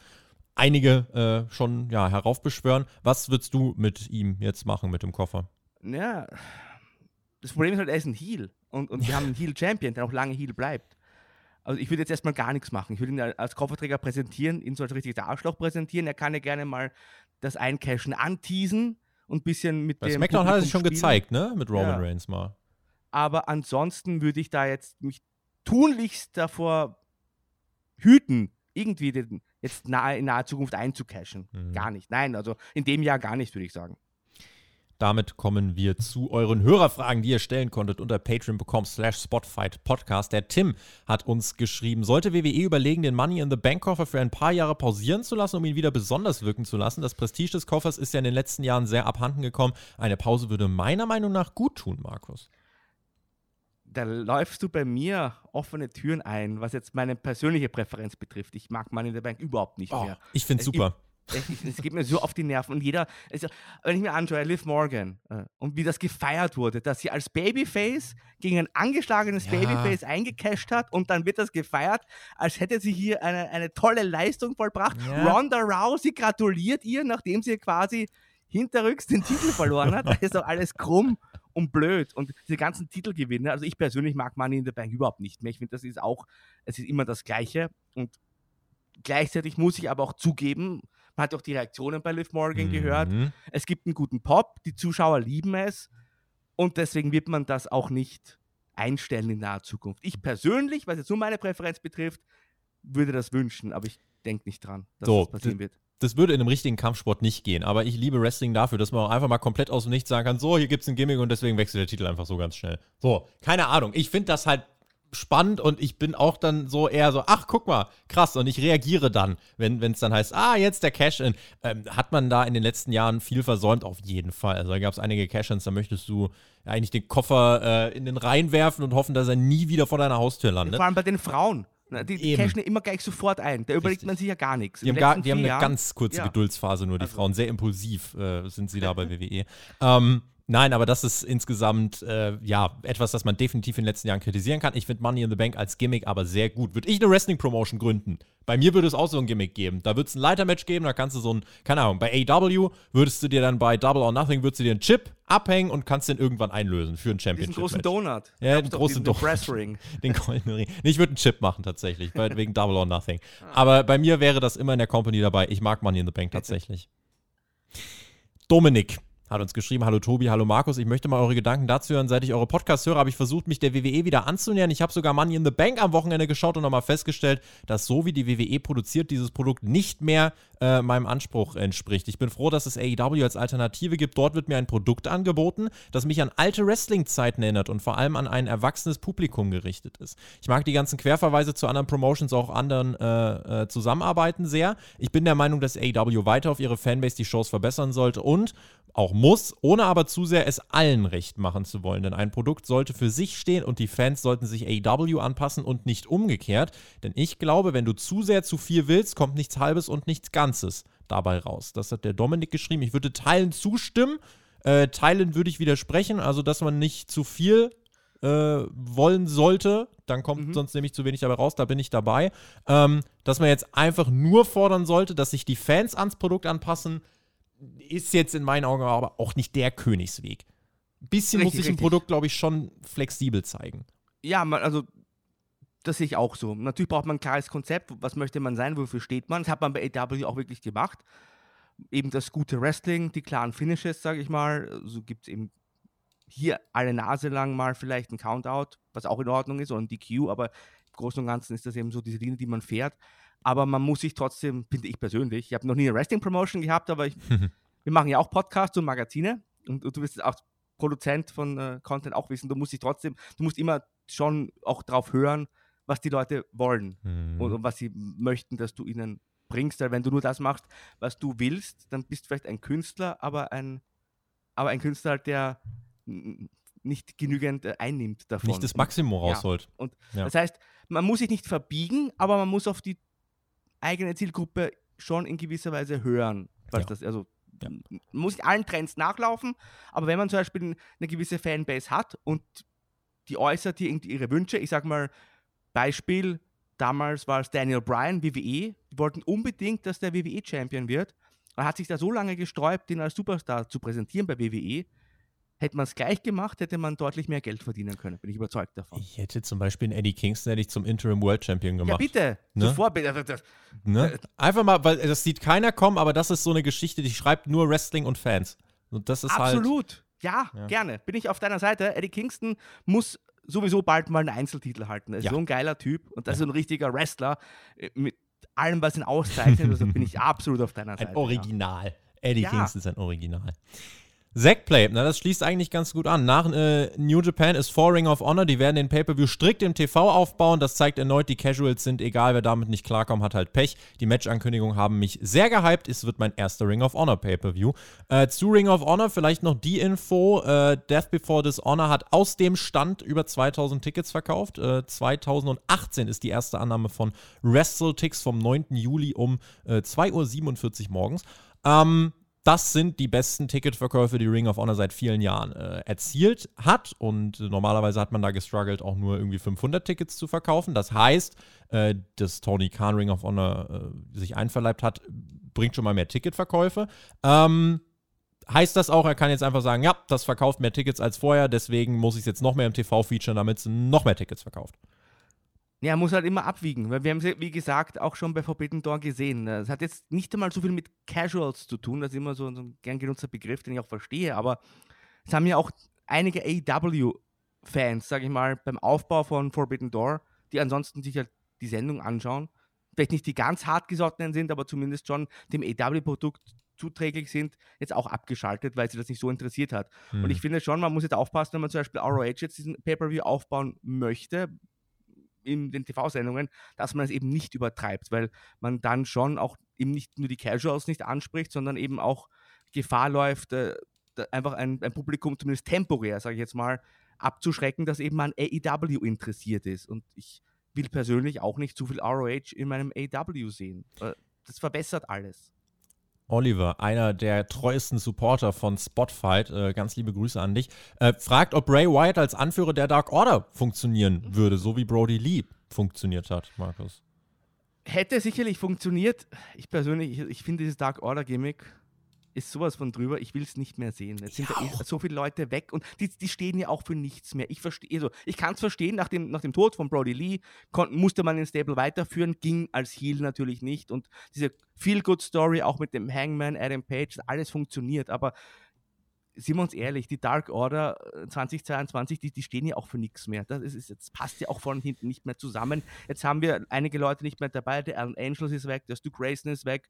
einige äh, schon ja, heraufbeschwören. Was würdest du mit ihm jetzt machen, mit dem Koffer? Ja, das Problem ist halt, er ist ein Heel. Und, und wir haben einen Heel-Champion, der auch lange Heel bleibt. Also ich würde jetzt erstmal gar nichts machen. Ich würde ihn als Kofferträger präsentieren, ihn so als richtiges Arschloch präsentieren. Er kann ja gerne mal das Eincashen anteasen und ein bisschen mit Bei dem. SmackDown hat er sich schon spielen. gezeigt, ne? Mit Roman ja. Reigns mal. Aber ansonsten würde ich da jetzt mich tunlichst davor hüten, irgendwie den, jetzt nahe, in naher Zukunft einzucashen. Mhm. Gar nicht. Nein, also in dem Jahr gar nicht, würde ich sagen. Damit kommen wir zu euren Hörerfragen, die ihr stellen konntet unter patreon.com slash spotfight podcast. Der Tim hat uns geschrieben, sollte WWE überlegen, den Money in the Bank Koffer für ein paar Jahre pausieren zu lassen, um ihn wieder besonders wirken zu lassen? Das Prestige des Koffers ist ja in den letzten Jahren sehr abhanden gekommen. Eine Pause würde meiner Meinung nach gut tun, Markus. Da läufst du bei mir offene Türen ein, was jetzt meine persönliche Präferenz betrifft. Ich mag Money in the Bank überhaupt nicht oh, mehr. Ich finde es super. Ich, es geht mir so auf die Nerven. Und jeder, also, wenn ich mir anschaue, Liv Morgan äh, und wie das gefeiert wurde, dass sie als Babyface gegen ein angeschlagenes ja. Babyface eingecasht hat und dann wird das gefeiert, als hätte sie hier eine, eine tolle Leistung vollbracht. Ja. Ronda Rousey gratuliert ihr, nachdem sie quasi hinterrücks den Titel verloren hat. Da ist doch alles krumm und blöd. Und diese ganzen Titelgewinne, also ich persönlich mag Money in the Bank überhaupt nicht mehr. Ich finde, das ist auch, es ist immer das Gleiche. Und gleichzeitig muss ich aber auch zugeben, man hat auch die Reaktionen bei Liv Morgan mhm. gehört. Es gibt einen guten Pop, die Zuschauer lieben es und deswegen wird man das auch nicht einstellen in naher Zukunft. Ich persönlich, was jetzt nur meine Präferenz betrifft, würde das wünschen, aber ich denke nicht dran, dass so, das passieren wird das würde in einem richtigen Kampfsport nicht gehen. Aber ich liebe Wrestling dafür, dass man auch einfach mal komplett aus dem Nichts sagen kann, so, hier gibt es ein Gimmick und deswegen wechselt der Titel einfach so ganz schnell. So, keine Ahnung. Ich finde das halt spannend und ich bin auch dann so eher so, ach, guck mal, krass. Und ich reagiere dann, wenn es dann heißt, ah, jetzt der Cash-In. Ähm, hat man da in den letzten Jahren viel versäumt? Auf jeden Fall. Also da gab es einige Cash-Ins, da möchtest du eigentlich den Koffer äh, in den Rhein werfen und hoffen, dass er nie wieder vor deiner Haustür landet. Vor allem bei den Frauen. Die, die cashen immer gleich sofort ein. Da überlegt Richtig. man sich ja gar nichts. Die haben, gar, die haben eine Jahren, ganz kurze ja. Geduldsphase nur, die also. Frauen. Sehr impulsiv äh, sind sie da bei WWE. Ähm, Nein, aber das ist insgesamt äh, ja etwas, das man definitiv in den letzten Jahren kritisieren kann. Ich finde Money in the Bank als Gimmick aber sehr gut. Würde ich eine Wrestling-Promotion gründen? Bei mir würde es auch so ein Gimmick geben. Da würde es ein Leitermatch geben, da kannst du so ein, keine Ahnung, bei AW würdest du dir dann bei Double or Nothing, würdest du dir einen Chip abhängen und kannst den irgendwann einlösen für ein Championship. Den großen Donut. Ja, den großen Donut. Pressring. den goldenen Ring. Nee, ich würde einen Chip machen tatsächlich, wegen Double or Nothing. Aber bei mir wäre das immer in der Company dabei. Ich mag Money in the Bank tatsächlich. Dominik hat uns geschrieben, hallo Tobi, hallo Markus, ich möchte mal eure Gedanken dazu hören. Seit ich eure Podcasts höre, habe ich versucht, mich der WWE wieder anzunähern. Ich habe sogar Money in the Bank am Wochenende geschaut und nochmal festgestellt, dass so wie die WWE produziert, dieses Produkt nicht mehr äh, meinem Anspruch entspricht. Ich bin froh, dass es AEW als Alternative gibt. Dort wird mir ein Produkt angeboten, das mich an alte Wrestling-Zeiten erinnert und vor allem an ein erwachsenes Publikum gerichtet ist. Ich mag die ganzen Querverweise zu anderen Promotions, auch anderen äh, äh, Zusammenarbeiten sehr. Ich bin der Meinung, dass AEW weiter auf ihre Fanbase die Shows verbessern sollte und auch muss, ohne aber zu sehr es allen recht machen zu wollen. Denn ein Produkt sollte für sich stehen und die Fans sollten sich AEW anpassen und nicht umgekehrt. Denn ich glaube, wenn du zu sehr zu viel willst, kommt nichts Halbes und nichts Ganzes dabei raus. Das hat der Dominik geschrieben. Ich würde Teilen zustimmen. Äh, teilen würde ich widersprechen. Also, dass man nicht zu viel äh, wollen sollte, dann kommt mhm. sonst nämlich zu wenig dabei raus, da bin ich dabei. Ähm, dass man jetzt einfach nur fordern sollte, dass sich die Fans ans Produkt anpassen, ist jetzt in meinen Augen aber auch nicht der Königsweg. Ein bisschen richtig, muss sich ein Produkt, glaube ich, schon flexibel zeigen. Ja, man, also das sehe ich auch so. Natürlich braucht man ein klares Konzept, was möchte man sein, wofür steht man. Das hat man bei AW auch wirklich gemacht. Eben das gute Wrestling, die klaren Finishes, sage ich mal. So gibt es eben hier alle Nase lang mal vielleicht ein Countout, was auch in Ordnung ist, oder ein DQ, aber im Großen und Ganzen ist das eben so diese Linie, die man fährt aber man muss sich trotzdem, finde ich persönlich, ich habe noch nie eine Wrestling-Promotion gehabt, aber ich, wir machen ja auch Podcasts und Magazine und, und du bist auch Produzent von äh, Content auch wissen, du musst dich trotzdem, du musst immer schon auch drauf hören, was die Leute wollen mhm. und, und, was sie möchten, dass du ihnen bringst. Weil wenn du nur das machst, was du willst, dann bist du vielleicht ein Künstler, aber ein, aber ein Künstler, der nicht genügend äh, einnimmt davon. Nicht das Maximum rausholt. Ja. Und ja. das heißt, man muss sich nicht verbiegen, aber man muss auf die eigene Zielgruppe schon in gewisser Weise hören. Was ja. das, also ja. muss nicht allen Trends nachlaufen, aber wenn man zum Beispiel eine gewisse Fanbase hat und die äußert hier ihre Wünsche, ich sag mal, Beispiel, damals war es Daniel Bryan, WWE, die wollten unbedingt, dass der WWE-Champion wird. Er hat sich da so lange gesträubt, ihn als Superstar zu präsentieren bei WWE, Hätte man es gleich gemacht, hätte man deutlich mehr Geld verdienen können, bin ich überzeugt davon. Ich hätte zum Beispiel einen Eddie Kingston hätte ich zum Interim World Champion gemacht. Ja, bitte. Ne? Sofort. Ne? Einfach mal, weil das sieht keiner kommen, aber das ist so eine Geschichte, die schreibt nur Wrestling und Fans. Und das ist halt Absolut. Halt, ja, ja, gerne. Bin ich auf deiner Seite. Eddie Kingston muss sowieso bald mal einen Einzeltitel halten. Er ist ja. so ein geiler Typ und das ja. ist ein richtiger Wrestler äh, mit allem, was ihn auszeichnet. also bin ich absolut auf deiner Seite. Ein Original. Eddie Kingston ist ein Original. Zackplay, na das schließt eigentlich ganz gut an. Nach äh, New Japan ist vor Ring of Honor, die werden den Pay-Per-View strikt im TV aufbauen. Das zeigt erneut, die Casuals sind egal, wer damit nicht klarkommt, hat halt Pech. Die Match-Ankündigungen haben mich sehr gehypt. Es wird mein erster Ring of Honor Pay-Per-View. Äh, zu Ring of Honor vielleicht noch die Info. Äh, Death Before Dishonor hat aus dem Stand über 2000 Tickets verkauft. 2018 äh, ist die erste Annahme von WrestleTix vom 9. Juli um 2.47 äh, Uhr morgens. Ähm, das sind die besten Ticketverkäufe, die Ring of Honor seit vielen Jahren äh, erzielt hat. Und normalerweise hat man da gestruggelt, auch nur irgendwie 500 Tickets zu verkaufen. Das heißt, äh, dass Tony Khan Ring of Honor äh, sich einverleibt hat, bringt schon mal mehr Ticketverkäufe. Ähm, heißt das auch, er kann jetzt einfach sagen, ja, das verkauft mehr Tickets als vorher, deswegen muss ich es jetzt noch mehr im TV featuren, damit es noch mehr Tickets verkauft. Ja, muss halt immer abwiegen, weil wir haben es, wie gesagt, auch schon bei Forbidden Door gesehen. Es hat jetzt nicht einmal so viel mit Casuals zu tun, das ist immer so ein gern genutzter Begriff, den ich auch verstehe, aber es haben ja auch einige AEW-Fans, sage ich mal, beim Aufbau von Forbidden Door, die ansonsten sich halt die Sendung anschauen, vielleicht nicht die ganz hartgesottenen sind, aber zumindest schon dem AEW-Produkt zuträglich sind, jetzt auch abgeschaltet, weil sie das nicht so interessiert hat. Hm. Und ich finde schon, man muss jetzt aufpassen, wenn man zum Beispiel ROH jetzt diesen Pay-Per-View aufbauen möchte, in den TV-Sendungen, dass man es eben nicht übertreibt, weil man dann schon auch eben nicht nur die Casuals nicht anspricht, sondern eben auch Gefahr läuft, äh, einfach ein, ein, Publikum zumindest temporär, sage ich jetzt mal, abzuschrecken, das eben an AEW interessiert ist. Und ich will persönlich auch nicht zu viel ROH in meinem AEW sehen. Äh, das verbessert alles. Oliver, einer der treuesten Supporter von Spotfight, äh, ganz liebe Grüße an dich, äh, fragt, ob Bray Wyatt als Anführer der Dark Order funktionieren mhm. würde, so wie Brody Lee funktioniert hat, Markus. Hätte sicherlich funktioniert. Ich persönlich, ich, ich finde dieses Dark Order Gimmick ist sowas von drüber, ich will es nicht mehr sehen. Jetzt sind ja da so viele Leute weg und die, die stehen ja auch für nichts mehr. Ich verstehe, also ich kann es verstehen, nach dem, nach dem Tod von Brody Lee konnten, musste man den Stable weiterführen, ging als Heel natürlich nicht. Und diese Feel-Good-Story auch mit dem Hangman, Adam Page, alles funktioniert, aber sind wir uns ehrlich, die Dark Order 2022, die, die stehen ja auch für nichts mehr. Das, ist, das passt ja auch vorne und hinten nicht mehr zusammen. Jetzt haben wir einige Leute nicht mehr dabei. Der Alan Angels ist weg, der Stu Grayson ist weg.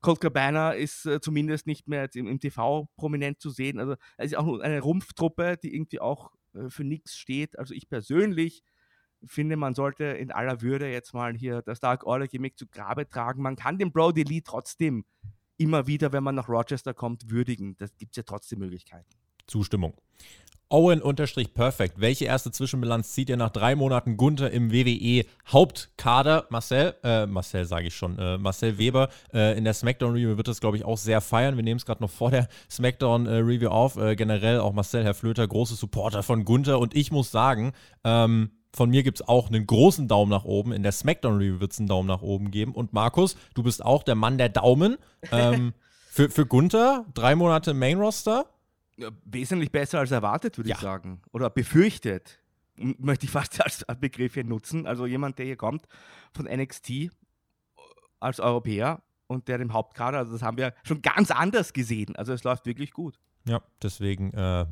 Colt Cabana ist äh, zumindest nicht mehr im, im, TV prominent zu sehen. Also es ist auch eine Rumpftruppe, die irgendwie auch äh, für nichts steht. Also ich persönlich finde, man sollte in aller Würde jetzt mal hier das Dark Order Gimmick zu Grabe tragen. Man kann den Brody Lee trotzdem immer wieder, wenn man nach Rochester kommt, würdigen. Das gibt es ja trotzdem Möglichkeiten. Zustimmung. Owen-Perfect. Welche erste Zwischenbilanz zieht ihr nach drei Monaten Gunther im WWE Hauptkader? Marcel, äh, Marcel sage ich schon, äh, Marcel Weber äh, in der SmackDown-Review wird das, glaube ich, auch sehr feiern. Wir nehmen es gerade noch vor der SmackDown-Review auf. Äh, generell auch Marcel, Herr Flöter, große Supporter von Gunther. Und ich muss sagen, ähm, von mir gibt es auch einen großen Daumen nach oben. In der SmackDown-Review wird es einen Daumen nach oben geben. Und Markus, du bist auch der Mann der Daumen. Ähm, für, für Gunther, drei Monate Main-Roster wesentlich besser als erwartet, würde ja. ich sagen. Oder befürchtet. Möchte ich fast als Begriff hier nutzen. Also jemand, der hier kommt von NXT als Europäer und der im Hauptkader, also das haben wir schon ganz anders gesehen. Also es läuft wirklich gut. Ja, deswegen äh,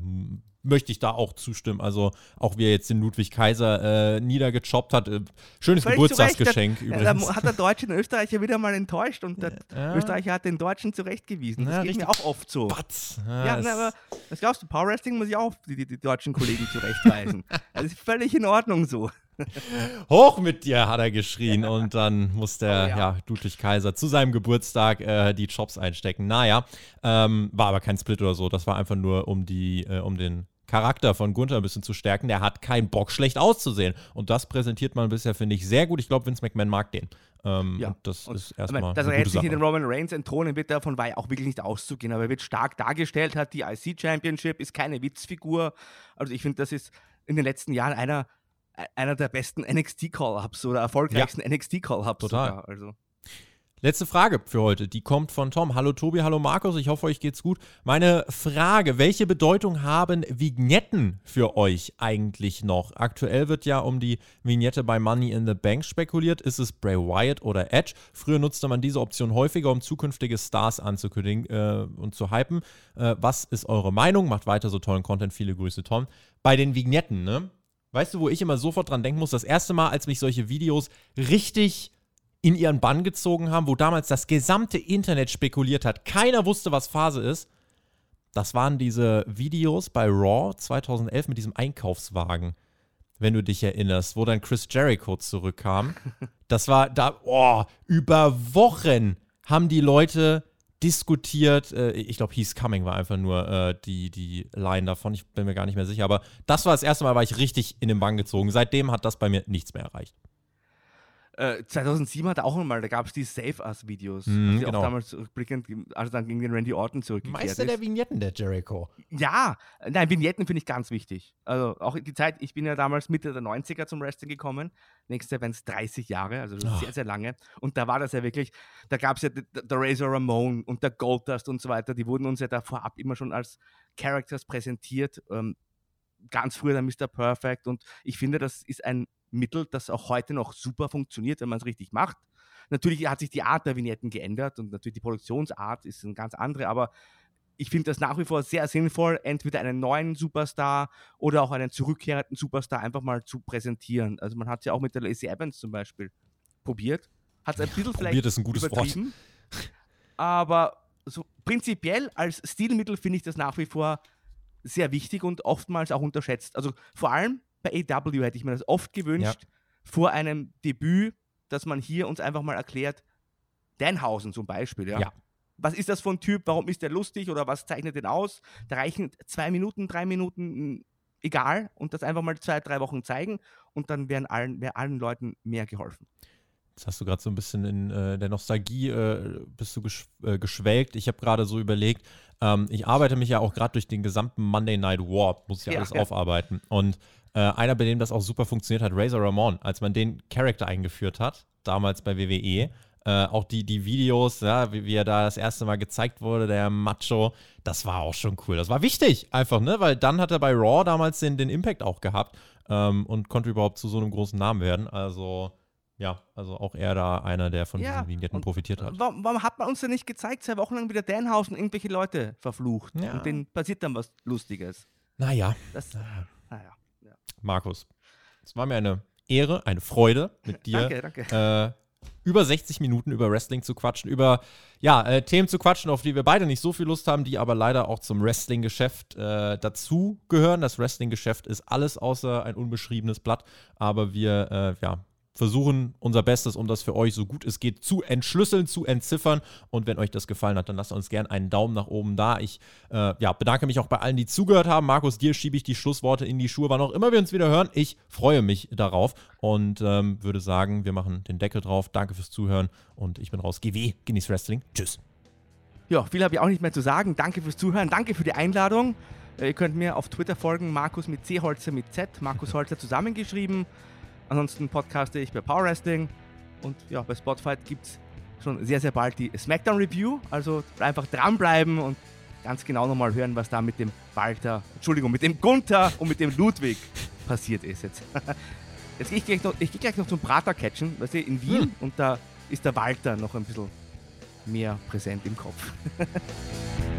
möchte ich da auch zustimmen. Also auch wie er jetzt den Ludwig Kaiser äh, niedergechoppt hat. Äh, schönes Völlig Geburtstagsgeschenk Recht, übrigens. Da hat der Deutsche den Österreicher wieder mal enttäuscht und der ja. Österreicher hat den Deutschen zurechtgewiesen. Das ja, geht mir auch oft so. Batz. Ja, ja na, aber was glaubst du, Power Wrestling muss ich auch die, die, die deutschen Kollegen zurechtweisen. das ist völlig in Ordnung so. Hoch mit dir, hat er geschrien. Und dann muss der oh, ja. ja. Ludwig Kaiser zu seinem Geburtstag äh, die Jobs einstecken. Naja, ähm, war aber kein Split oder so. Das war einfach nur, um, die, äh, um den Charakter von Gunther ein bisschen zu stärken. Der hat keinen Bock, schlecht auszusehen. Und das präsentiert man bisher, finde ich, sehr gut. Ich glaube, Vince McMahon mag den. Ähm, ja, das und, ist erstmal. Dass er jetzt sich in den Roman Reigns entthronen wird, davon war ja auch wirklich nicht auszugehen. Aber er wird stark dargestellt, hat die IC Championship, ist keine Witzfigur. Also ich finde, das ist in den letzten Jahren einer, einer der besten NXT-Call-Ups oder erfolgreichsten ja. NXT-Call-Ups. Total. Sogar. Also. Letzte Frage für heute, die kommt von Tom. Hallo Tobi, hallo Markus, ich hoffe, euch geht's gut. Meine Frage, welche Bedeutung haben Vignetten für euch eigentlich noch? Aktuell wird ja um die Vignette bei Money in the Bank spekuliert. Ist es Bray Wyatt oder Edge? Früher nutzte man diese Option häufiger, um zukünftige Stars anzukündigen äh, und zu hypen. Äh, was ist eure Meinung? Macht weiter so tollen Content. Viele Grüße, Tom. Bei den Vignetten, ne? Weißt du, wo ich immer sofort dran denken muss? Das erste Mal, als mich solche Videos richtig in ihren Bann gezogen haben, wo damals das gesamte Internet spekuliert hat. Keiner wusste, was Phase ist. Das waren diese Videos bei Raw 2011 mit diesem Einkaufswagen, wenn du dich erinnerst, wo dann Chris Jericho zurückkam. Das war da, oh, über Wochen haben die Leute diskutiert. Äh, ich glaube, He's Coming war einfach nur äh, die, die Line davon. Ich bin mir gar nicht mehr sicher. Aber das war das erste Mal, war ich richtig in den Bann gezogen. Seitdem hat das bei mir nichts mehr erreicht. 2007 äh, hat er auch nochmal, da gab es die Save Us-Videos. Mhm, also genau. auch damals zurückblickend, also dann gegen den Randy Orton zurückgekehrt Meister ist. der Vignetten, der Jericho. Ja, nein, Vignetten finde ich ganz wichtig. Also auch die Zeit, ich bin ja damals Mitte der 90er zum Wrestling gekommen. Nächstes Jahr werden es 30 Jahre, also oh. sehr, sehr lange. Und da war das ja wirklich, da gab es ja der Razor Ramon und der Goldust und so weiter, die wurden uns ja da vorab immer schon als Characters präsentiert. Ähm, ganz früher der Mr. Perfect und ich finde, das ist ein Mittel, das auch heute noch super funktioniert, wenn man es richtig macht. Natürlich hat sich die Art der Vignetten geändert und natürlich die Produktionsart ist eine ganz andere, aber ich finde das nach wie vor sehr sinnvoll, entweder einen neuen Superstar oder auch einen zurückkehrenden Superstar einfach mal zu präsentieren. Also man hat es ja auch mit der Lacey Evans zum Beispiel probiert. Hat es ein bisschen vielleicht probiert ist ein gutes Wort. Aber so prinzipiell als Stilmittel finde ich das nach wie vor sehr wichtig und oftmals auch unterschätzt. Also vor allem bei AW hätte ich mir das oft gewünscht, ja. vor einem Debüt, dass man hier uns einfach mal erklärt, Danhausen zum Beispiel, ja. ja. Was ist das für ein Typ? Warum ist der lustig oder was zeichnet den aus? Da reichen zwei Minuten, drei Minuten, hm, egal, und das einfach mal zwei, drei Wochen zeigen und dann wären allen, wäre allen Leuten mehr geholfen. Jetzt hast du gerade so ein bisschen in äh, der Nostalgie äh, bist du gesch äh, geschwelgt. Ich habe gerade so überlegt, ähm, ich arbeite mich ja auch gerade durch den gesamten Monday Night War, muss ich ja, alles ja. aufarbeiten. Und äh, einer, bei dem das auch super funktioniert hat, Razor Ramon, als man den Charakter eingeführt hat, damals bei WWE. Äh, auch die, die Videos, ja, wie, wie, er da das erste Mal gezeigt wurde, der Macho, das war auch schon cool. Das war wichtig, einfach, ne? Weil dann hat er bei Raw damals den, den Impact auch gehabt ähm, und konnte überhaupt zu so einem großen Namen werden. Also ja, also auch er da einer, der von Ja, diesen Vignetten profitiert hat. Warum, warum hat man uns denn nicht gezeigt, zwei Wochen lang wie der Danhausen irgendwelche Leute verflucht? Ja. Und denen passiert dann was Lustiges. Naja, Das, naja. Ja. Markus, es war mir eine Ehre, eine Freude, mit dir Danke, danke. äh, über 60 Minuten über Wrestling zu quatschen, über ja, äh, Themen zu quatschen, auf die wir beide nicht so viel Lust haben, die aber leider auch zum Wrestling-Geschäft äh, dazu gehören. Das Wrestling-Geschäft ist alles außer ein unbeschriebenes Blatt, aber wir äh, ja, versuchen unser Bestes, um das für euch so gut es geht zu entschlüsseln, zu entziffern. Und wenn euch das gefallen hat, dann lasst uns gerne einen Daumen nach oben da. Ich äh, ja, bedanke mich auch bei allen, die zugehört haben. Markus, dir schiebe ich die Schlussworte in die Schuhe, wann auch immer wir uns wieder hören. Ich freue mich darauf und ähm, würde sagen, wir machen den Deckel drauf. Danke fürs Zuhören und ich bin raus. GW, genieß Wrestling. Tschüss. Ja, viel habe ich auch nicht mehr zu sagen. Danke fürs Zuhören, danke für die Einladung. Äh, Ihr könnt mir auf Twitter folgen, Markus mit C, Holzer mit Z, Markus Holzer zusammengeschrieben. Ansonsten podcaste ich bei Power Wrestling und ja, bei Spotify gibt es schon sehr, sehr bald die Smackdown Review. Also einfach dranbleiben und ganz genau nochmal hören, was da mit dem Walter, Entschuldigung, mit dem Gunther und mit dem Ludwig passiert ist jetzt. Jetzt gehe ich gleich noch, ich gehe gleich noch zum Prater catchen, weißt du, in Wien und da ist der Walter noch ein bisschen mehr präsent im Kopf.